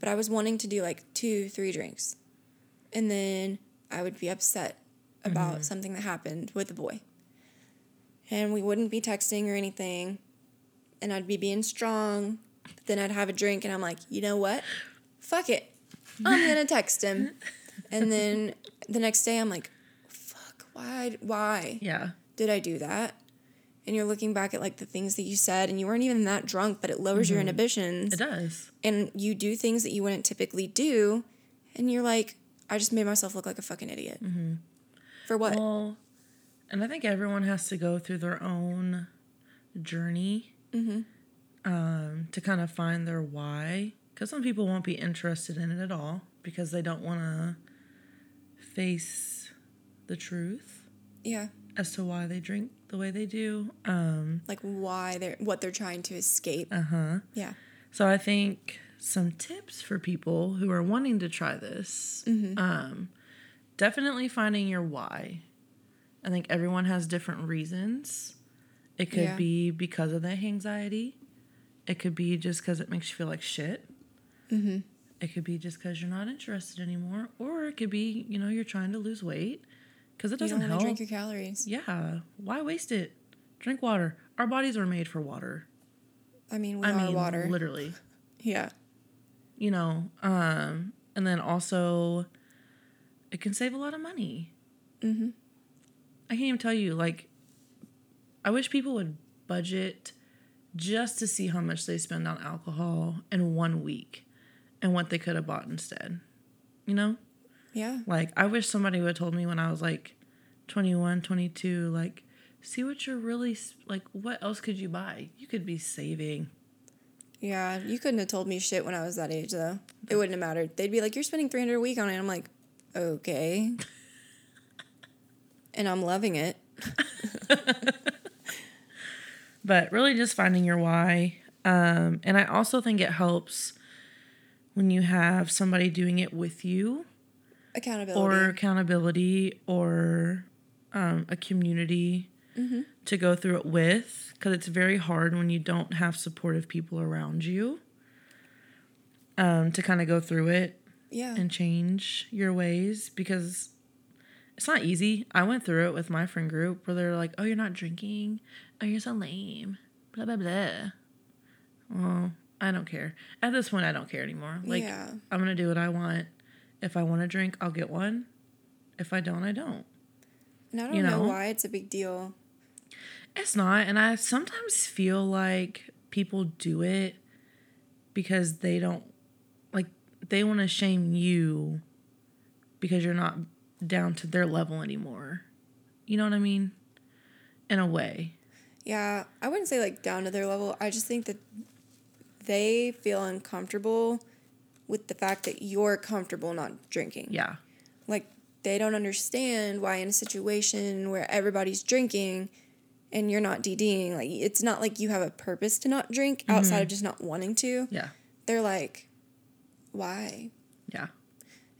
But i was wanting to do like two three drinks. And then i would be upset about mm-hmm. something that happened with the boy. And we wouldn't be texting or anything. And i'd be being strong. Then i'd have a drink and i'm like you know what? Fuck it. I'm <laughs> gonna text him. And then the next day i'm like fuck. Why why yeah, did I do that? And you're looking back at like the things that you said, and you weren't even that drunk, but it lowers your mm-hmm. inhibitions, it does. and you do things that you wouldn't typically do, and you're like, I just made myself look like a fucking idiot. Mm-hmm. For what? Well, and I think everyone has to go through their own journey mm-hmm. um, to kind of find their why. Because some people won't be interested in it at all because they don't want to face the truth yeah, as to why they drink the way they do. Um, like why they're what they're trying to escape. uh huh. Yeah, So I think some tips for people who are wanting to try this. Um, definitely finding your why. I think everyone has different reasons. It could Yeah. be because of the anxiety. It could be just because it makes you feel like shit. Mm-hmm. It could be just because you're not interested anymore, or it could be you know you're trying to lose weight because it doesn't to help. drink your calories. yeah, why waste it? Drink water. Our bodies are made for water. I mean, we I are mean, water. literally. <laughs> yeah, you know, um, And then also, it can save a lot of money. Mm-hmm. I can't even tell you. Like, I wish people would budget just to see how much they spend on alcohol in one week and what they could have bought instead. You know? Yeah. Like, I wish somebody would have told me when I was like 21, 22, like, see what you're really, like, what else could you buy? You could be saving. Yeah. You couldn't have told me shit when I was that age, though. It wouldn't have mattered. They'd be like, you're spending 300 a week on it. I'm like, okay. <laughs> and I'm loving it. <laughs> but really just finding your why. Um, and I also think it helps when you have somebody doing it with you Accountability. or accountability or um, a community Mm-hmm. to go through it with because it's very hard when you don't have supportive people around you um, to kind of go through it yeah. and change your ways because it's not easy. I went through it with my friend group where they're like, "Oh, you're not drinking. Oh, you're so lame." Blah blah blah. Well, I don't care. At this point, I don't care anymore. Like, yeah. I'm gonna do what I want. If I want to drink, I'll get one. If I don't, I don't. And I don't you know know? why it's a big deal. It's not, and I sometimes feel like people do it because they don't like they want to shame you because you're not down to their level anymore. You know what I mean? In a way. Yeah, I wouldn't say like down to their level. I just think that they feel uncomfortable with the fact that you're comfortable not drinking. Yeah. Like they don't understand why in a situation where everybody's drinking and you're not DDing, like it's not like you have a purpose to not drink mm-hmm. outside of just not wanting to. Yeah. They're like, why? Yeah.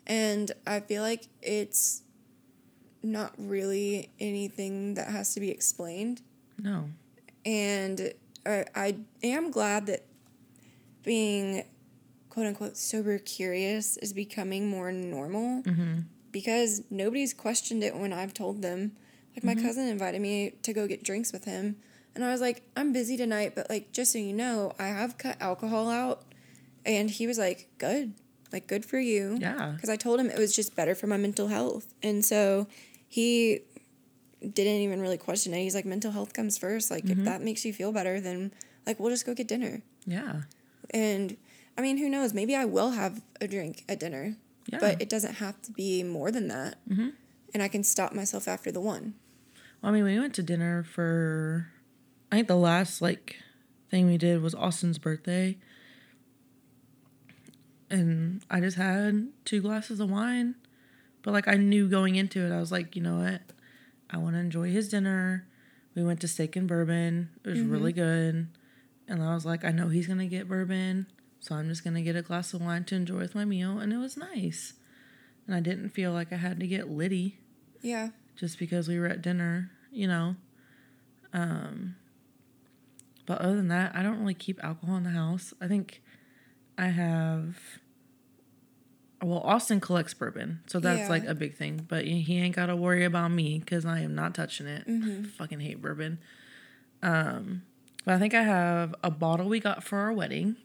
And I feel like it's not really anything that has to be explained. No. And I, I am glad that being quote unquote sober curious is becoming more normal Mm-hmm. because nobody's questioned it when I've told them. Like my cousin invited me to go get drinks with him. And I was like, I'm busy tonight, but like just so you know, I have cut alcohol out. And he was like, Good. Like good for you Yeah. because I told him it was just better for my mental health. And so he didn't even really question it. He's like, mental health comes first. Like, if that makes you feel better, then like we'll just go get dinner. Yeah. And I mean, who knows? Maybe I will have a drink at dinner, Yeah. but it doesn't have to be more than that. Mm-hmm. And I can stop myself after the one. Well, I mean, we went to dinner for, I think the last like thing we did was Austin's birthday. And I just had two glasses of wine. But like I knew going into it, I was like, you know what? I want to enjoy his dinner. We went to steak and bourbon. It was really good. And I was like, I know he's going to get bourbon. So I'm just going to get a glass of wine to enjoy with my meal. And it was nice. And I didn't feel like I had to get litty Yeah. just because we were at dinner, you know. Um, but other than that, I don't really keep alcohol in the house. I think I have. Well, Austin collects bourbon, so that's Yeah. like a big thing. But he ain't got to worry about me because I am not touching it. Fucking hate bourbon. Um, but I think I have a bottle we got for our wedding.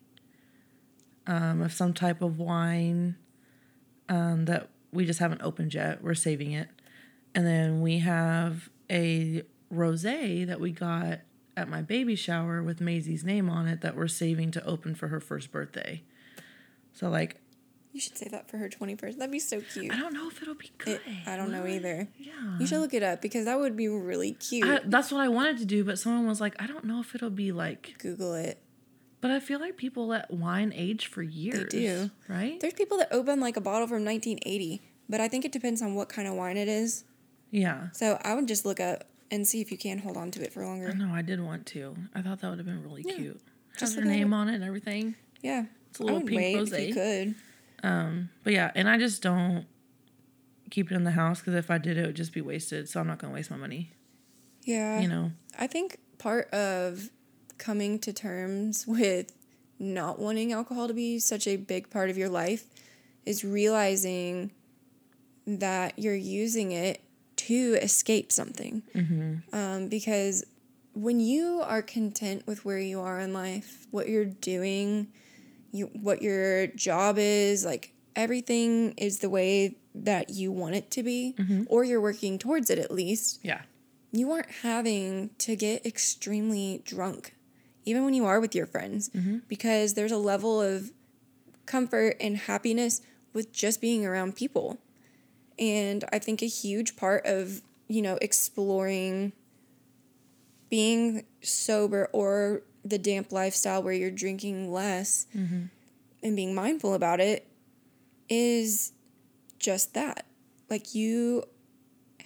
Um, of some type of wine. Um, that we just haven't opened yet. We're saving it. And then we have a rosé that we got at my baby shower with Maisie's name on it that we're saving to open for her first birthday. So like You should say that for her 21st. That'd be so cute. I don't know if it'll be good. It, I don't know either. Yeah. You should look it up because that would be really cute. I, that's what I wanted to do, but someone was like, I don't know if it'll be like. Google it. But I feel like people let wine age for years. They do. right? There's people that open like a bottle from 1980, but I think it depends on what kind of wine it is. yeah. So I would just look up and see if you can hold on to it for longer. No, I did want to. I thought that would have been really Yeah. cute. Just Has her name on it and everything. Yeah. It's a little pink rosé. if you could. Um, but yeah, and I just don't keep it in the house because if I did, it would just be wasted. So I'm not gonna waste my money. Yeah. You know? I think part of coming to terms with not wanting alcohol to be such a big part of your life is realizing that you're using it to escape something. Mm-hmm. Um, because when you are content with where you are in life, what you're doing, you, what your job is, like everything is the way that you want it to be, Mm-hmm. or you're working towards it at least, Yeah. you aren't having to get extremely drunk, even when you are with your friends, Mm-hmm. because there's a level of comfort and happiness with just being around people. And I think a huge part of, you know, exploring being sober or the damp lifestyle where you're drinking less and being mindful about it is just that. Like you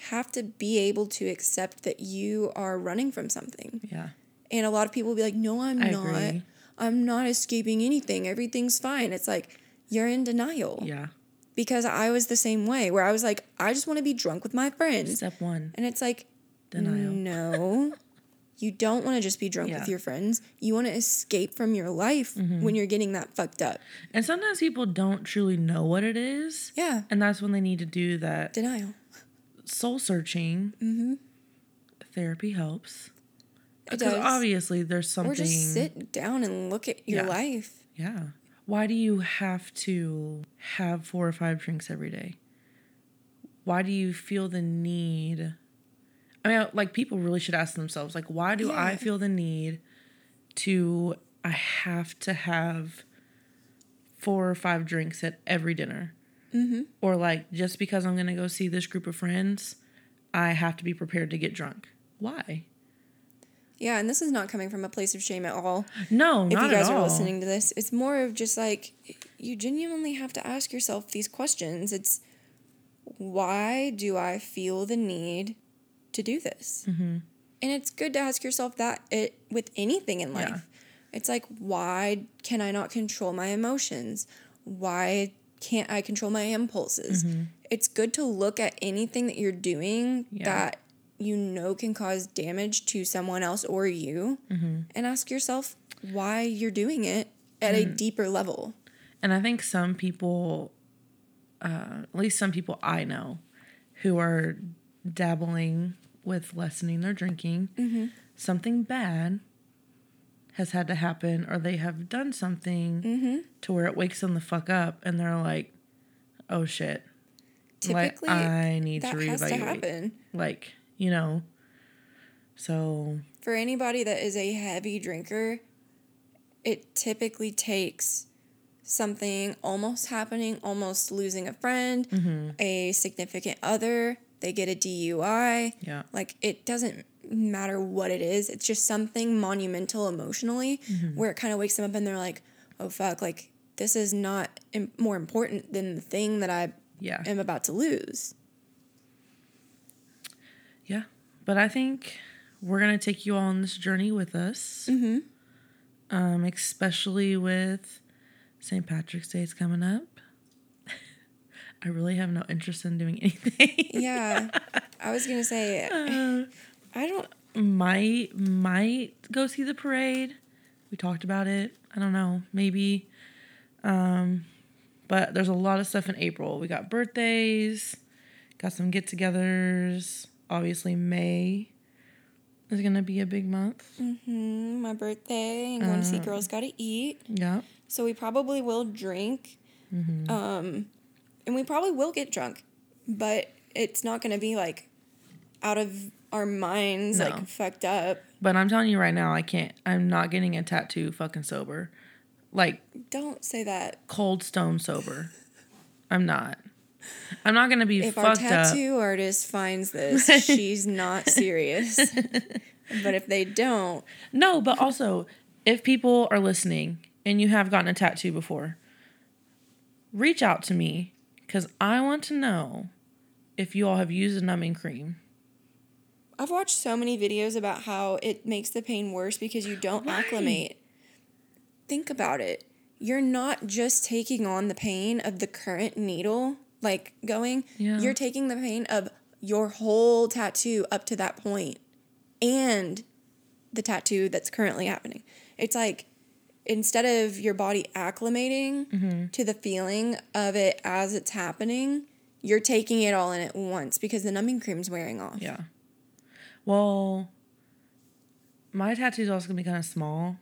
have to be able to accept that you are running from something. Yeah. And a lot of people will be like, "No, I'm I not. agree. I'm not escaping anything. Everything's fine." It's like you're in denial. Yeah. Because I was the same way where I was like, "I just want to be drunk with my friends." Step one. And it's like, Denial. No. you don't want to just be drunk Yeah. with your friends. You want to escape from your life Mm-hmm. when you're getting that fucked up. And sometimes people don't truly know what it is. Yeah. And that's when they need to do that Denial. soul searching. Mm-hmm. Therapy helps. Because obviously there's something. Or just sit down and look at your Yeah. life. Yeah. Why do you have to have four or five drinks every day? Why do you feel the need? I mean, like people really should ask themselves, like, why do I feel the need to? I have to have four or five drinks at every dinner, mm-hmm. or like just because I'm gonna go see this group of friends, I have to be prepared to get drunk. Why? Yeah, and this is not coming from a place of shame at all. No, If you guys are listening to this, it's more of just like you genuinely have to ask yourself these questions. It's why do I feel the need to do this? Mm-hmm. And it's good to ask yourself that it with anything in life. Yeah. It's like why can I not control my emotions? Why can't I control my impulses? It's good to look at anything that you're doing Yeah. that you know can cause damage to someone else or you mm-hmm. and ask yourself why you're doing it at a mm. deeper level. And I think some people, uh, at least some people I know, who are dabbling with lessening their drinking, mm-hmm. something bad has had to happen, or they have done something mm-hmm. to where it wakes them the fuck up, and they're like, "Oh shit." Typically, like I need that to has to reevaluate. happen. Like, you know. So For anybody that is a heavy drinker, it typically takes something almost happening, almost losing a friend, Mm-hmm. a significant other, they get a DUI. yeah. Like it doesn't matter what it is. It's just something monumental emotionally Mm-hmm. where it kind of wakes them up and they're like, "Oh fuck, like this is not Im- more important than the thing that I Yeah. am about to lose." Yeah. But I think we're going to take you all on this journey with us. Mm-hmm. Um, especially with St. Patrick's Day is coming up. <laughs> I really have no interest in doing <laughs> anything. Yeah. I was going to say I don't might might go see the parade. We talked about it. I don't know. Maybe. Um, but there's a lot of stuff in April. We got birthdays, got some get-togethers. Obviously, May is gonna be a big month. mm, my birthday and going to see Uh-huh. Girls Gotta Eat. Yeah. So we probably will drink. Mm-hmm. Um, and we probably will get drunk, but it's not going to be like out of our minds, No. like fucked up. But I'm telling you right now, I can't. I'm not getting a tattoo fucking sober, like Don't say that. cold stone sober. I'm not. I'm not gonna be If our fucked up. tattoo artist finds this, <laughs> she's not serious. <laughs> but if they don't, No, but also, if people are listening and you have gotten a tattoo before, reach out to me because I want to know if you all have used a numbing cream. I've watched so many videos about how it makes the pain worse because you don't acclimate. Think about it. You're not just taking on the pain of the current needle, like going, Yeah. you're taking the pain of your whole tattoo up to that point and the tattoo that's currently happening. It's like instead of your body acclimating mm-hmm. to the feeling of it as it's happening, you're taking it all in at once because the numbing cream's wearing off. Yeah. Well, my tattoo's also gonna be kind of small.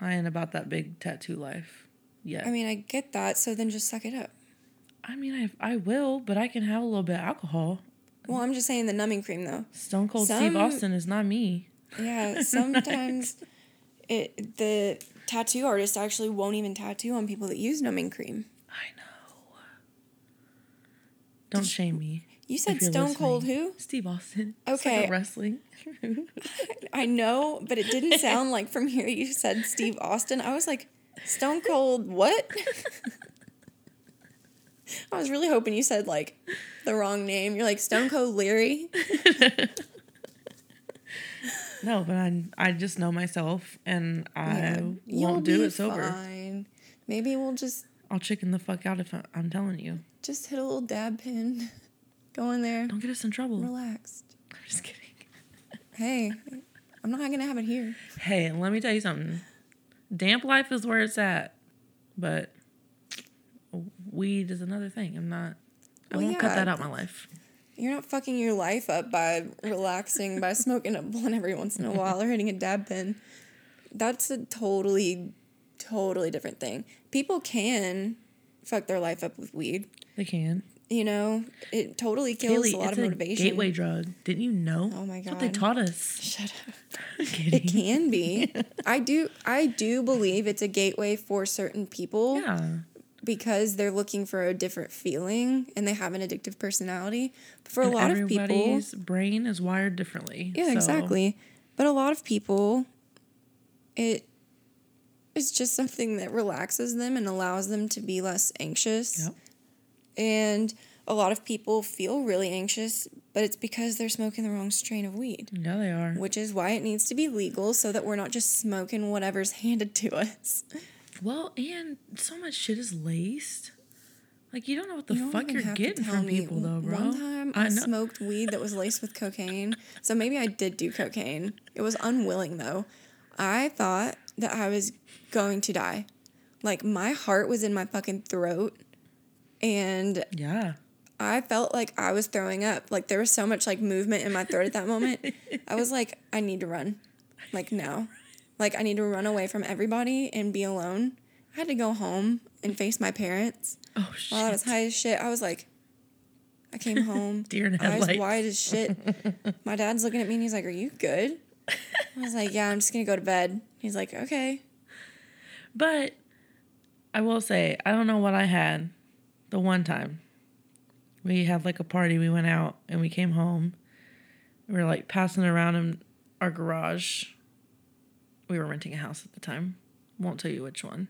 I ain't about that big tattoo life yet. I mean, I get that. So then just suck it up. I mean, I I will, but I can have a little bit of alcohol. Well, I'm just saying the numbing cream though. Stone Cold Steve Austin is not me. Yeah, <laughs> sometimes it the tattoo artist actually won't even tattoo on people that use numbing cream. I know. Don't shame me. You said Stone Cold who? Steve Austin. Like Okay. a wrestling. <laughs> I know, but it didn't sound like from here you said Steve Austin. I was like, Stone Cold what? <laughs> I was really hoping you said like the wrong name. You're like Stone Cold Leary. <laughs> no, but I I just know myself, and I Yeah, won't do it sober. Fine. Maybe we'll just I'll chicken the fuck out if I, I'm telling you. just hit a little dab pen. <laughs> Go in there. Don't get us in trouble. Relaxed. <laughs> I'm just kidding. Hey, I'm not gonna have it here. Hey, let me tell you something. Damp life is where it's at, but weed is another thing. I'm not. I Well, won't cut that out my life. You're not fucking your life up by relaxing by <laughs> smoking a blunt every once in a while or hitting a dab pen. That's a totally, totally different thing. People can fuck their life up with weed. They can. You know, it totally kills Kayli, a lot it's of a motivation. gateway drug. Didn't you know? Oh my That's what they taught us. Shut up. <laughs> It can be. <laughs> I do. I do believe it's a gateway for certain people. Yeah. Because they're looking for a different feeling and they have an addictive personality. But for And a lot of people, everybody's brain is wired differently. yeah, so- exactly. But a lot of people, it is just something that relaxes them and allows them to be less anxious. Yep. And a lot of people feel really anxious, but it's because they're smoking the wrong strain of weed. Yeah, they are. Which is why it needs to be legal so that we're not just smoking whatever's <laughs> handed to us. Well, and so much shit is laced. Like you don't know what the You fuck you're getting from people, though, bro. One time I, I smoked weed that was laced with cocaine. So maybe I did do cocaine. It was unwilling though. I thought that I was going to die. Like my heart was in my fucking throat and Yeah. I felt like I was throwing up. Like there was so much like movement in my throat at that moment. <laughs> I was like, I need to run. Like now. Like I need to run away from everybody and be alone. I had to go home and face my parents Oh shit. while I was high as shit. I was like, I came <laughs> home, Deer in eyes headlights. wide as shit. My dad's looking at me and he's like, Are you good? I was like, Yeah, I'm just gonna go to bed. He's like, Okay. But I will say, I don't know what I had the one time. We had like a party, we went out and we came home. We were like passing around in our garage. We were renting a house at the time. Won't tell you which one.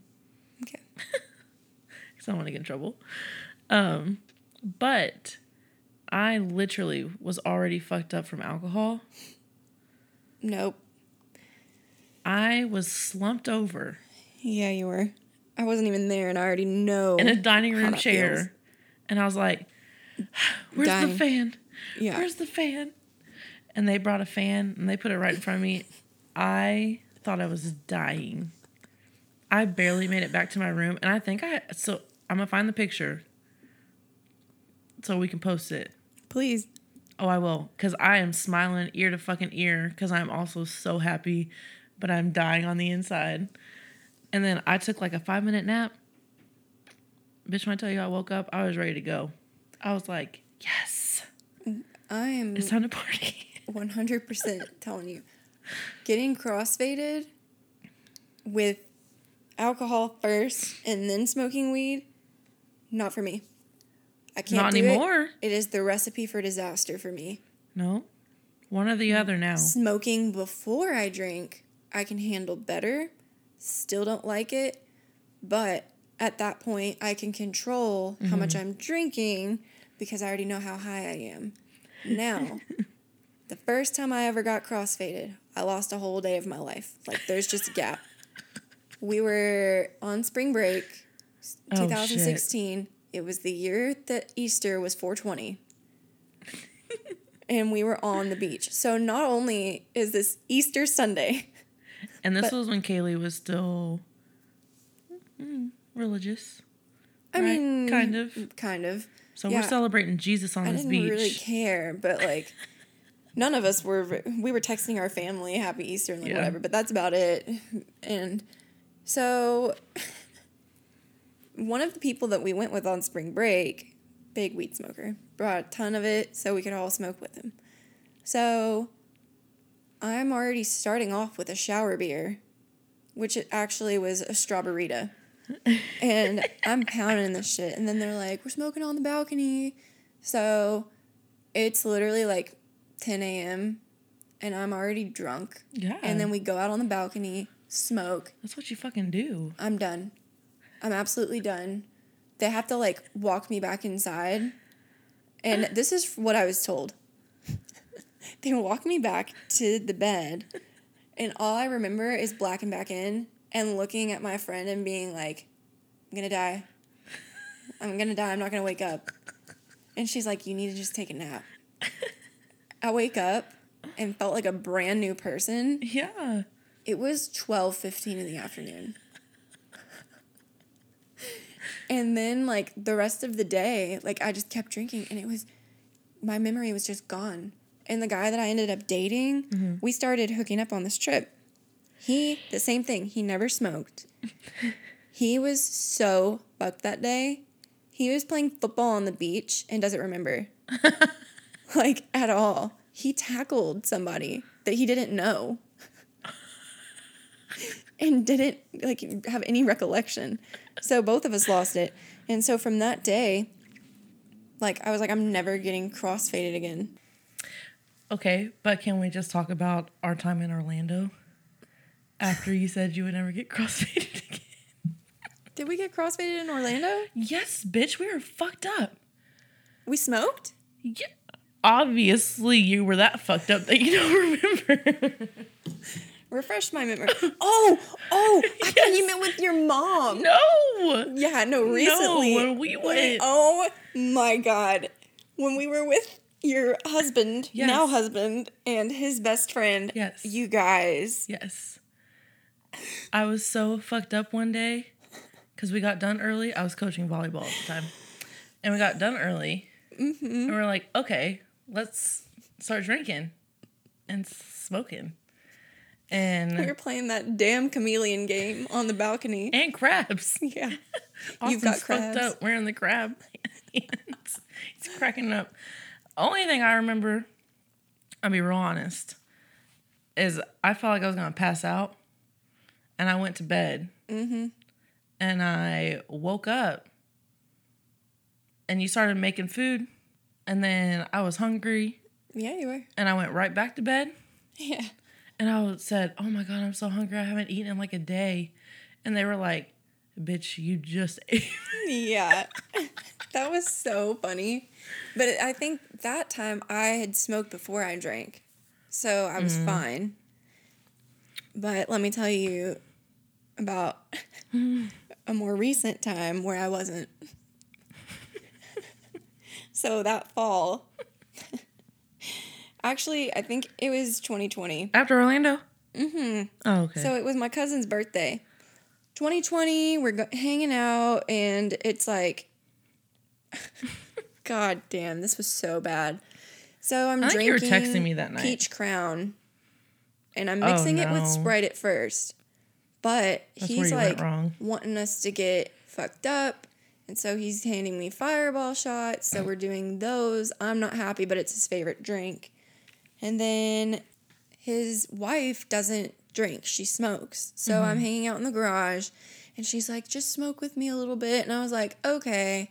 Okay. <laughs> because I don't want to get in trouble. Um, but I literally was already fucked up from alcohol. Nope. I was slumped over Yeah, you were. I wasn't even there and I already know. in a dining room chair, feels. and I was like, <sighs> "Where's Dying. the fan? Yeah. Where's the fan?" And they brought a fan and they put it right in front of me. I thought I was dying. I barely made it back to my room, and I think I so I'm gonna find the picture so we can post it. Please. Oh, I will, because I am smiling ear to fucking ear, because I'm also so happy, but I'm dying on the inside. And then I took like a five minute nap. Bitch, when I tell you I woke up, I was ready to go. I was like, yes, I am it's time to party. <laughs> 100% telling you. Getting crossfaded with alcohol first and then smoking weed, not for me. I can't Not do it. anymore. It is the recipe for disaster for me. No, one or the mm. other now. Smoking before I drink, I can handle better. Still don't like it, but at that point, I can control how much mm-hmm. I'm drinking because I already know how high I am. Now, <laughs> the first time I ever got crossfaded, I lost a whole day of my life. Like, there's just a gap. We were on spring break, Oh, shit. 2016. It was the year that Easter was 420 and we were on the beach. So not only is this Easter Sunday, And this was when Kayli was still mm, religious. I right? mean, kind of. kind of. So yeah. we're celebrating Jesus on I this didn't beach. really care, but like, none of us were. We were texting our family Happy Easter and like Yeah. whatever, but that's about it. And so one of the people that we went with on spring break, big weed smoker, brought a ton of it so we could all smoke with him. So I'm already starting off with a shower beer, which it actually was a Straw-Ber-Rita. and I'm pounding this shit. And then they're like, we're smoking on the balcony. So it's literally like 10 a.m. and I'm already drunk. Yeah. And then we go out on the balcony, smoke. That's what you fucking do. I'm done. I'm absolutely done. They have to like walk me back inside. And this is what I was told. <laughs> they walk me back to the bed. And all I remember is blacking back in and looking at my friend and being like, I'm gonna die. I'm gonna die. I'm not gonna wake up. And she's like, You need to just take a nap. <laughs> I wake up and felt like a brand new person. Yeah. It was 12 15 in the afternoon. and then, like, the rest of the day, like, I just kept drinking, and it was, my memory was just gone. And the guy that I ended up dating, mm-hmm. we started hooking up on this trip. He, the same thing, he never smoked. he was so fucked that day. He was playing football on the beach and doesn't remember. <laughs> <laughs> like, at all. He tackled somebody that he didn't know <laughs> and didn't like have any recollection. So both of us lost it. And so from that day, like I was like, I'm never getting crossfaded again. Okay, but can we just talk about our time in Orlando? After you said you would never get <laughs> crossfaded again. Did we get crossfaded in Orlando? Yes, bitch, we were fucked up. We smoked? Yeah. Obviously, you were that fucked up that you don't <laughs> remember. Refresh my memory. <laughs> Oh, oh, I thought you met with your mom. no. Yeah, no, recently. when we went. Oh my god. When we were with your husband, Yes. now husband, and his best friend, Yes. you guys. Yes. I was so fucked up one day because we got done early. I was coaching volleyball at the time. And we got done early. Mm-hmm. And we are like, okay, let's start drinking and smoking. And We were playing that damn chameleon game on the balcony. and crabs. <laughs> Yeah. <laughs> Austin's got crabs. up wearing the crab. <laughs> He's cracking up. Only thing I remember, I'll be real honest, is I felt like I was gonna pass out, and I went to bed, Mm-hmm. and I woke up, and you started making food, and then I was hungry, Yeah, you were. and I went right back to bed, Yeah. and I said, "Oh my god, I'm so hungry. I haven't eaten in like a day," and they were like, "Bitch, you just <laughs> ate." Yeah. that was so funny. But I think that time I had smoked before I drank. So I was mm. fine. But let me tell you about <laughs> a more recent time where I wasn't. So that fall. <laughs> Actually, I think it was 2020. After Orlando. Mm-hmm. Oh, okay. So it was my cousin's birthday. 2020, we're go- hanging out, and it's like, <laughs> God damn, this was so bad. So I'm I think you drinking. were texting me that night. Peach Crown, and I'm Oh, mixing it with. Sprite at first, but That's he's like wanting us to get fucked up. And so he's handing me fireball shots. So we're doing those. I'm not happy, but it's his favorite drink. And then his wife doesn't drink, she smokes. So Mm-hmm. I'm hanging out in the garage and she's like, just smoke with me a little bit. And I was like, okay.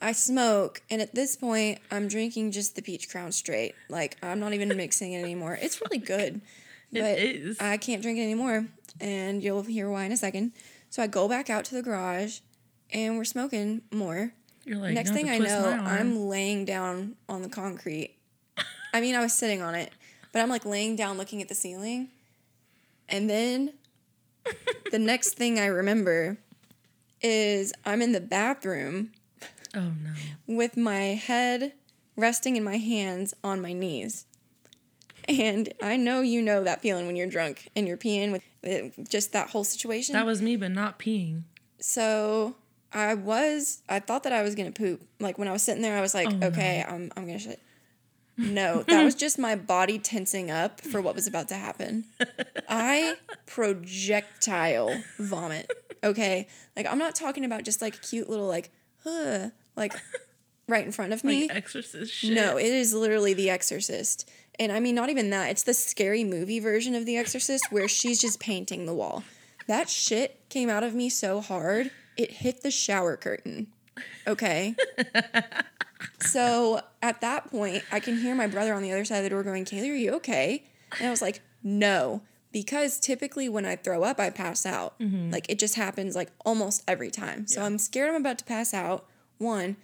I smoke. And at this point, I'm drinking just the peach crown straight. Like, I'm not even mixing it anymore. It's really good. But is. I can't drink it anymore. And you'll hear why in a second. So I go back out to the garage and we're smoking more. You're like, Next "You thing I know. I'm laying down on the concrete. I mean, I was sitting on it, but I'm like laying down looking at the ceiling. And then the <laughs> next thing I remember is I'm in the bathroom Oh no. with my head resting in my hands on my knees. And I know you know that feeling when you're drunk and you're peeing with it, just that whole situation. That was me, but not peeing. So I was, I thought that I was gonna poop. Like when I was sitting there, I was like, Oh, okay, I'm, I'm gonna shit. No, that was just my body tensing up for what was about to happen. I projectile vomit. Okay, like I'm not talking about just like cute little like, huh, like right in front of <laughs> me. Like exorcist shit. No, it is literally The Exorcist. And I mean, not even that. It's the scary movie version of The Exorcist where she's just painting the wall. That shit came out of me so hard, it hit the shower curtain. Okay. <laughs> so at that point, I can hear my brother on the other side of the door going, Kayli, are you okay? And I was like, no. Because typically when I throw up, I pass out. Mm-hmm. Like it just happens like almost every time. So Yeah. I'm scared I'm about to pass out. One.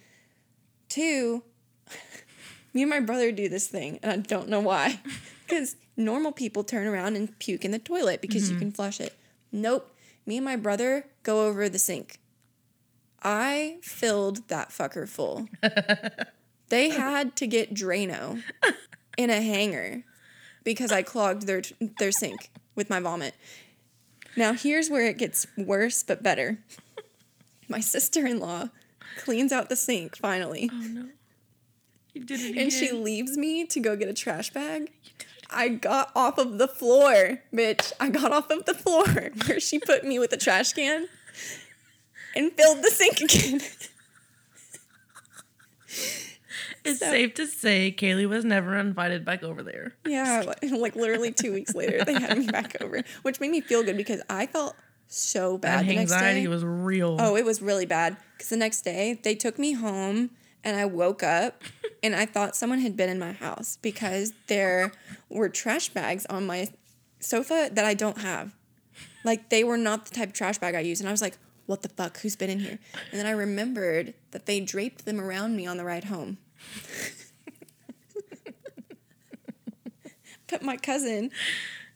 Two, <laughs> me and my brother do this thing, and I don't know why. <laughs> Because normal people turn around and puke in the toilet because you mm-hmm. can flush it. Nope. Me and my brother go over the sink. I filled that fucker full. <laughs> they had to get Drano in a hanger because I clogged their their sink with my vomit. Now here's where it gets worse but better. My sister-in-law cleans out the sink finally. Oh no. You did it again. And she leaves me to go get a trash bag. I got off of the floor, bitch. I got off of the floor <laughs> where she put me with a trash can and filled the sink again. <laughs> it's so- safe to say Kayli was never invited back over there. yeah, like, <laughs> like literally two weeks later, they had me back over, which made me feel good because I felt so bad That the next anxiety was real. Oh, it was really bad because the next day they took me home and I woke up <laughs> and I thought someone had been in my house because there were trash bags on my sofa that I don't have. Like they were not the type of trash bag I use. And I was like, what the fuck? Who's been in here? And then I remembered that they draped them around me on the ride home. <laughs> but my cousin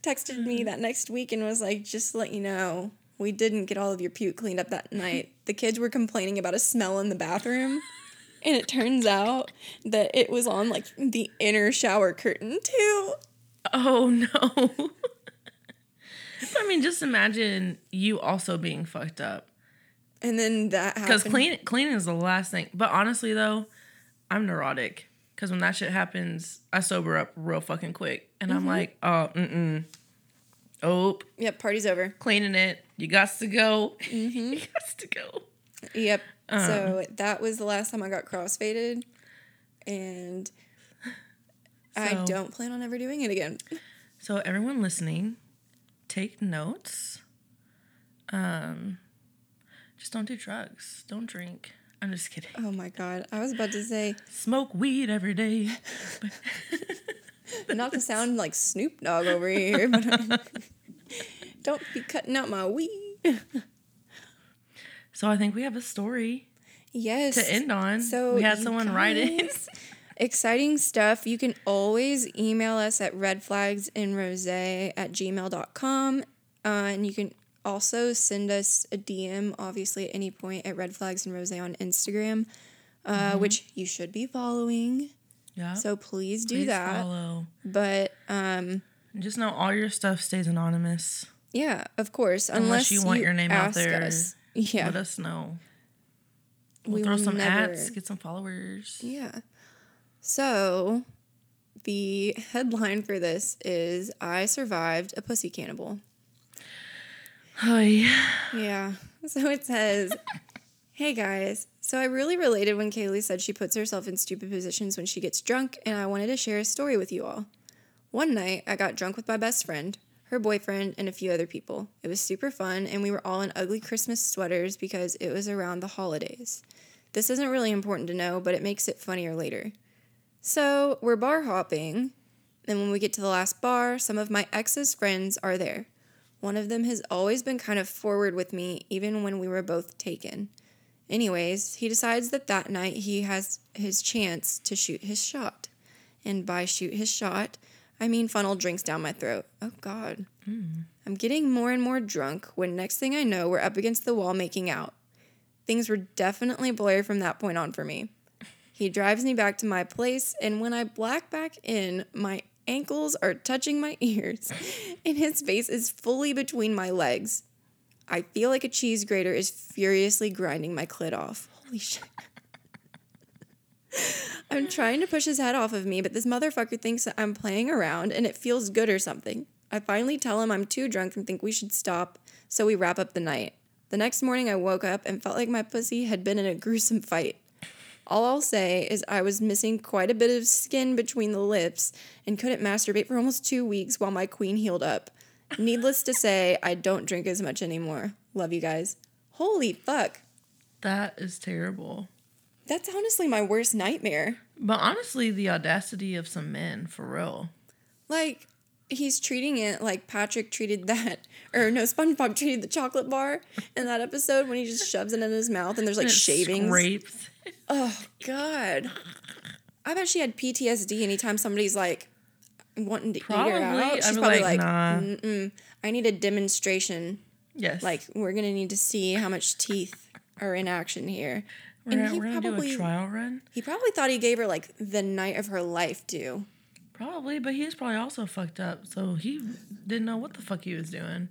texted me that next week and was like, just to let you know, we didn't get all of your puke cleaned up that night. The kids were complaining about a smell in the bathroom. <laughs> And it turns out that it was on like the inner shower curtain too. Oh no. <laughs> I mean, just imagine you also being fucked up. And then that. Because clean cleaning is the last thing. But honestly though, I'm neurotic. Because when that shit happens, I sober up real fucking quick. And Mm-hmm. I'm like, oh, mm-mm. Oh, Yep, party's over. cleaning it. You got to go. <laughs> Mm-hmm. you got to go. Yep. Uh-huh. so that was the last time I got crossfaded. And I don't plan on ever doing it again. So everyone listening, take notes. Um, just don't do drugs. Don't drink. I'm just kidding. Oh my god. I was about to say, Smoke weed every day. <laughs> not to sound like Snoop Dogg over here, but <laughs> <laughs> don't be cutting out my weed. So I think we have a story Yes. to end on. So we had you someone write it. Exciting stuff. You can always email us at redflagsandrose at gmail.com. Uh, and you can also send us a DM, obviously, at any point at Red Flags and Rose on Instagram, uh, Mm-hmm. which you should be following. Yeah. So please do Please that. follow. But um, Just know all your stuff stays anonymous. yeah, of course. Unless Unless, you want your name out there, Us. Yeah. Let us know. We'll We throw some never- ads, get some followers. Yeah. So, the headline for this is I survived a pussy cannibal. Hi. Yeah. So it says, <laughs> Hey guys, so I really related when Kayli said she puts herself in stupid positions when she gets drunk, and I wanted to share a story with you all. One night, I got drunk with my best friend, her boyfriend, and a few other people. It was super fun, and we were all in ugly Christmas sweaters because it was around the holidays. This isn't really important to know, but it makes it funnier later. So, we're bar hopping, and when we get to the last bar, some of my ex's friends are there. One of them has always been kind of forward with me, even when we were both taken. Anyways, he decides that that night he has his chance to shoot his shot. And by shoot his shot, I mean funnel drinks down my throat. Oh, God. Hmm. I'm getting more and more drunk when next thing I know, we're up against the wall making out. Things were definitely blurry from that point on for me. He drives me back to my place, and when I black back in, my ankles are touching my <laughs> ears, and his face is fully between my legs. I feel like a cheese grater is furiously grinding my clit off. Holy shit. I'm trying to push his head off of me, but this motherfucker thinks that I'm playing around and it feels good or something. I finally tell him I'm too drunk and think we should stop, so we wrap up the night. The next morning, I woke up and felt like my pussy had been in a gruesome fight. All I'll say is I was missing quite a bit of skin between the lips and couldn't masturbate for almost two weeks while my queen healed up. Needless to say, I don't drink as much anymore. Love you guys. Holy fuck. That is terrible. That's honestly my worst nightmare. But honestly, the audacity of some men, for real. Like, he's treating it like Patrick treated that, or no, SpongeBob <laughs> treated the chocolate bar in that episode when he just shoves it in his mouth and there's like And shavings. Scrapes. Oh God. I bet she had PTSD anytime somebody's like wanting to eat her Probably. out. I'd She's probably like, like, nah. I need a demonstration. Yes. Like, we're gonna need to see how much teeth are in action here. We're, and gonna- he we're gonna do probably- a trial run. He probably thought he gave her like the night of her life too. Probably, but he's probably also fucked up, so he didn't know what the fuck he was doing.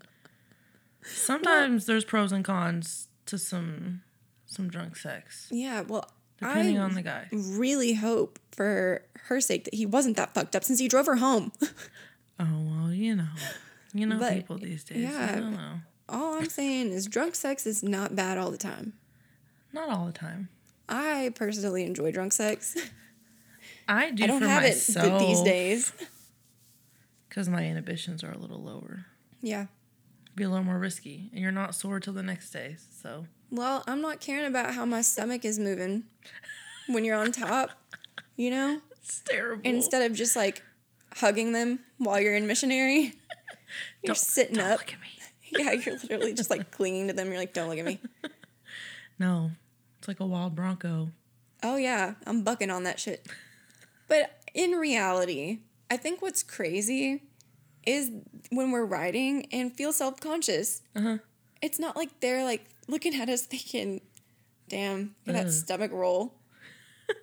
Sometimes there's pros and cons to some some drunk sex, Yeah, well, depending I on the guy. really hope for her sake that he wasn't that fucked up since he drove her home. <laughs> Oh well, you know, you know But, people these days. yeah. I don't know. all I'm saying is drunk sex is not bad all the time. Not all the time. I personally enjoy drunk sex. <laughs> I do I don't have myself it th- these days. <laughs> because my inhibitions are a little lower. Yeah. Be a little more risky, and you're not sore till the next day. So Well, I'm not caring about how my stomach is moving <laughs> when you're on top, you know? it's terrible. Instead of just like hugging them while you're in missionary, you're Don't- sitting don't up. Look at me. Yeah, you're literally just like clinging to them. You're like, don't look at me. No, it's like a wild bronco. Oh, yeah, I'm bucking on that shit. But in reality, I think what's crazy is when we're riding and feel self conscious. Uh-huh. It's not like they're like looking at us <laughs> thinking, damn, look at that stomach roll. <laughs>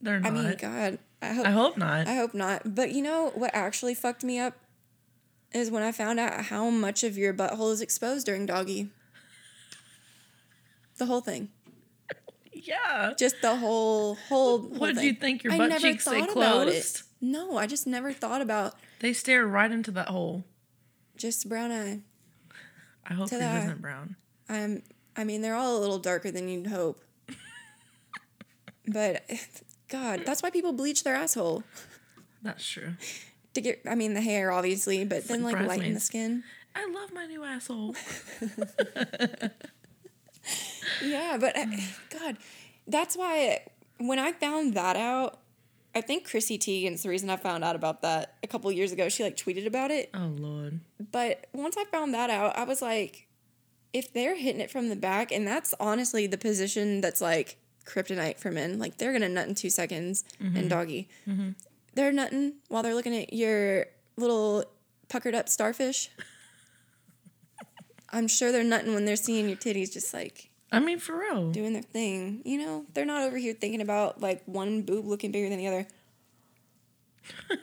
They're not. I mean, God, I hope I hope not. I hope not. But you know what actually fucked me up is when I found out how much of your butthole is exposed during doggy. The whole thing. yeah. Just the whole whole. whole What did you think? Your I butt never cheeks stay thought about it. closed? No, I just never thought about They stare right into that hole. just brown eye. I hope To yours the eye. isn't brown. I'm. I mean, they're all a little darker than you'd hope. <laughs> but, God, that's why people bleach their asshole That's true. to get. I mean, the hair obviously, but then like like lighten the skin. I love my new asshole. <laughs> <laughs> Yeah, but uh, <sighs> God, that's why when I found that out, I think Chrissy Teigen's the reason I found out about that a couple years ago. She like tweeted about it. oh lord. But once I found that out, I was like, if they're hitting it from the back, and that's honestly the position that's like kryptonite for men, like they're gonna nut in two seconds and doggy. They're nutting while they're looking at your little puckered up starfish. I'm sure they're nutting when they're seeing your titties just like I mean, for real. doing their thing. You know, they're not over here thinking about like one boob looking bigger than the other.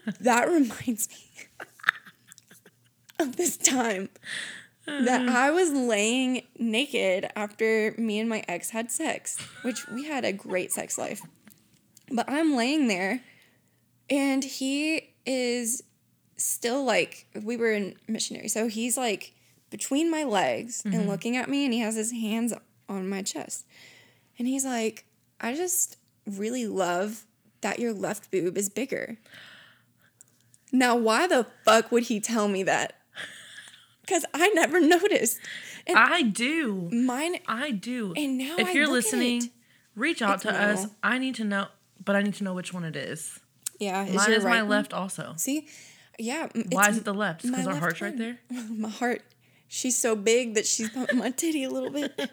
<laughs> that reminds me <laughs> of this time that uh. I was laying naked after me and my ex had sex, which we had a great sex life. But I'm laying there and he is still like we were in missionary. So he's like between my legs and mm-hmm. looking at me and he has his hands on my chest. And he's like, I just really love that your left boob is bigger. Now, why the fuck would he tell me that? Because I never noticed. And I do. mine, I do. And now if I you're listening, it. reach out to us. I need to know, but I need to know which one it is. yeah, is Mine is right my one? left also. See, yeah. Why is it the left? Because our heart's right there. <laughs> my heart she's so big that she's pumping my titty a little bit. <laughs>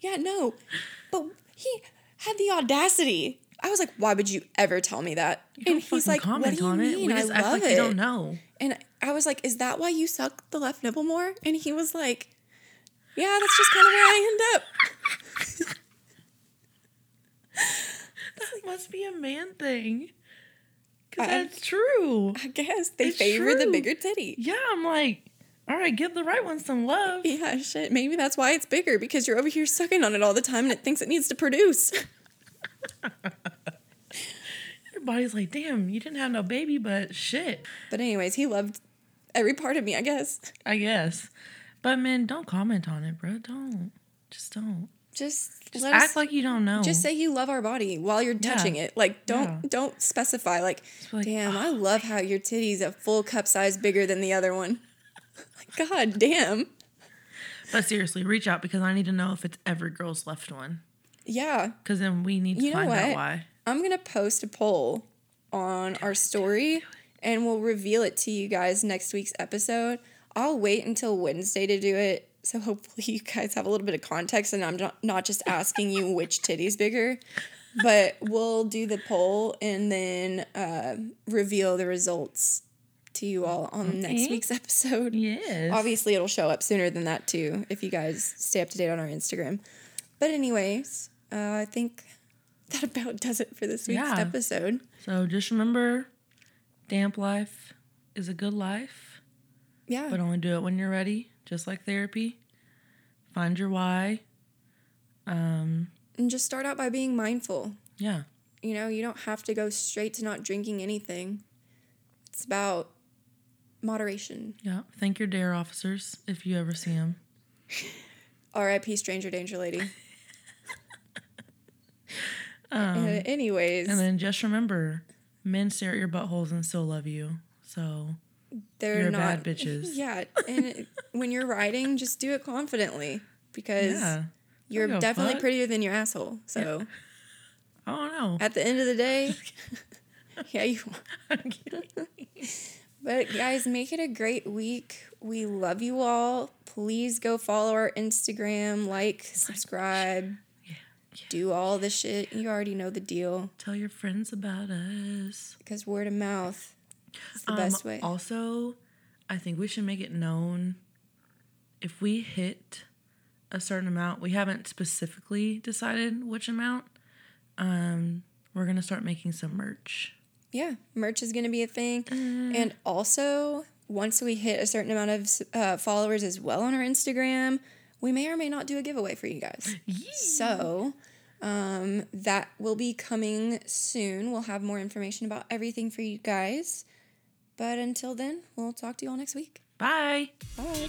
Yeah no. But he had the audacity. I was like why would you ever tell me that? And he's like what do you mean? I love like it don't know. and i was like is that why you suck the left nipple more? And he was like yeah that's just kind of where i end up. <laughs> That must be a man thing. Because I- that's true. i guess they It's favor the bigger titty. Yeah, I'm like, all right, give the right one some love. yeah shit maybe that's why it's bigger because you're over here sucking on it all the time and it thinks it needs to produce <laughs> Your body's like, damn, you didn't have no baby, but shit, but anyways he loved every part of me i guess I guess. But man, don't comment on it, bro. Don't. Just don't. Just, Just act us like you don't know. just say you love our body while you're Yeah. touching it. Like don't Yeah. don't specify like, like, damn, I love how your titty's a full cup size bigger than the other one. <laughs> God damn. But seriously, reach out because I need to know if it's every girl's left one. Yeah. Because then we need to You find out why. I'm gonna post a poll on our story and we'll reveal it to you guys next week's episode. I'll wait until Wednesday to do it. So hopefully <laughs> you guys have a little bit of context and I'm not, not just asking you which titty's bigger. But we'll do the poll and then uh, reveal the results to you all on next week's episode. Yes. Obviously, it'll show up sooner than that too if you guys stay up to date on our Instagram. But anyways, uh, I think that about does it for this week's Yeah. episode. So just remember, damp life is a good life, Yeah, but only do it when you're ready. Just like therapy. Find your why. Um, and just start out by being mindful. yeah. You know, you don't have to go straight to not drinking anything. It's about moderation. Yeah. Thank your D.A.R.E officers if you ever see them. <laughs> R.I.P. Stranger Danger Lady. <laughs> Uh, Um, anyways, and then just remember, men stare at your buttholes and still love you. So they're you're not bad bitches. <laughs> Yeah, and it- when you're writing, just do it confidently because yeah. you're definitely prettier than your asshole. So I don't know. at the end of the day, yeah, you. But guys, make it a great week. We love you all. Please go follow our Instagram, like, subscribe, do all the shit. You already know the deal Tell your friends about us. because word of mouth is the Um, best way. Also, I think we should make it known if we hit a certain amount. We haven't specifically decided which amount. Um, we're gonna start making some merch. Yeah, merch is going to be a thing. Mm. And also, once we hit a certain amount of uh, followers as well on our Instagram, we may or may not do a giveaway for you guys. So, um, that will be coming soon. We'll have more information about everything for you guys. But until then, we'll talk to you all next week. Bye. Bye.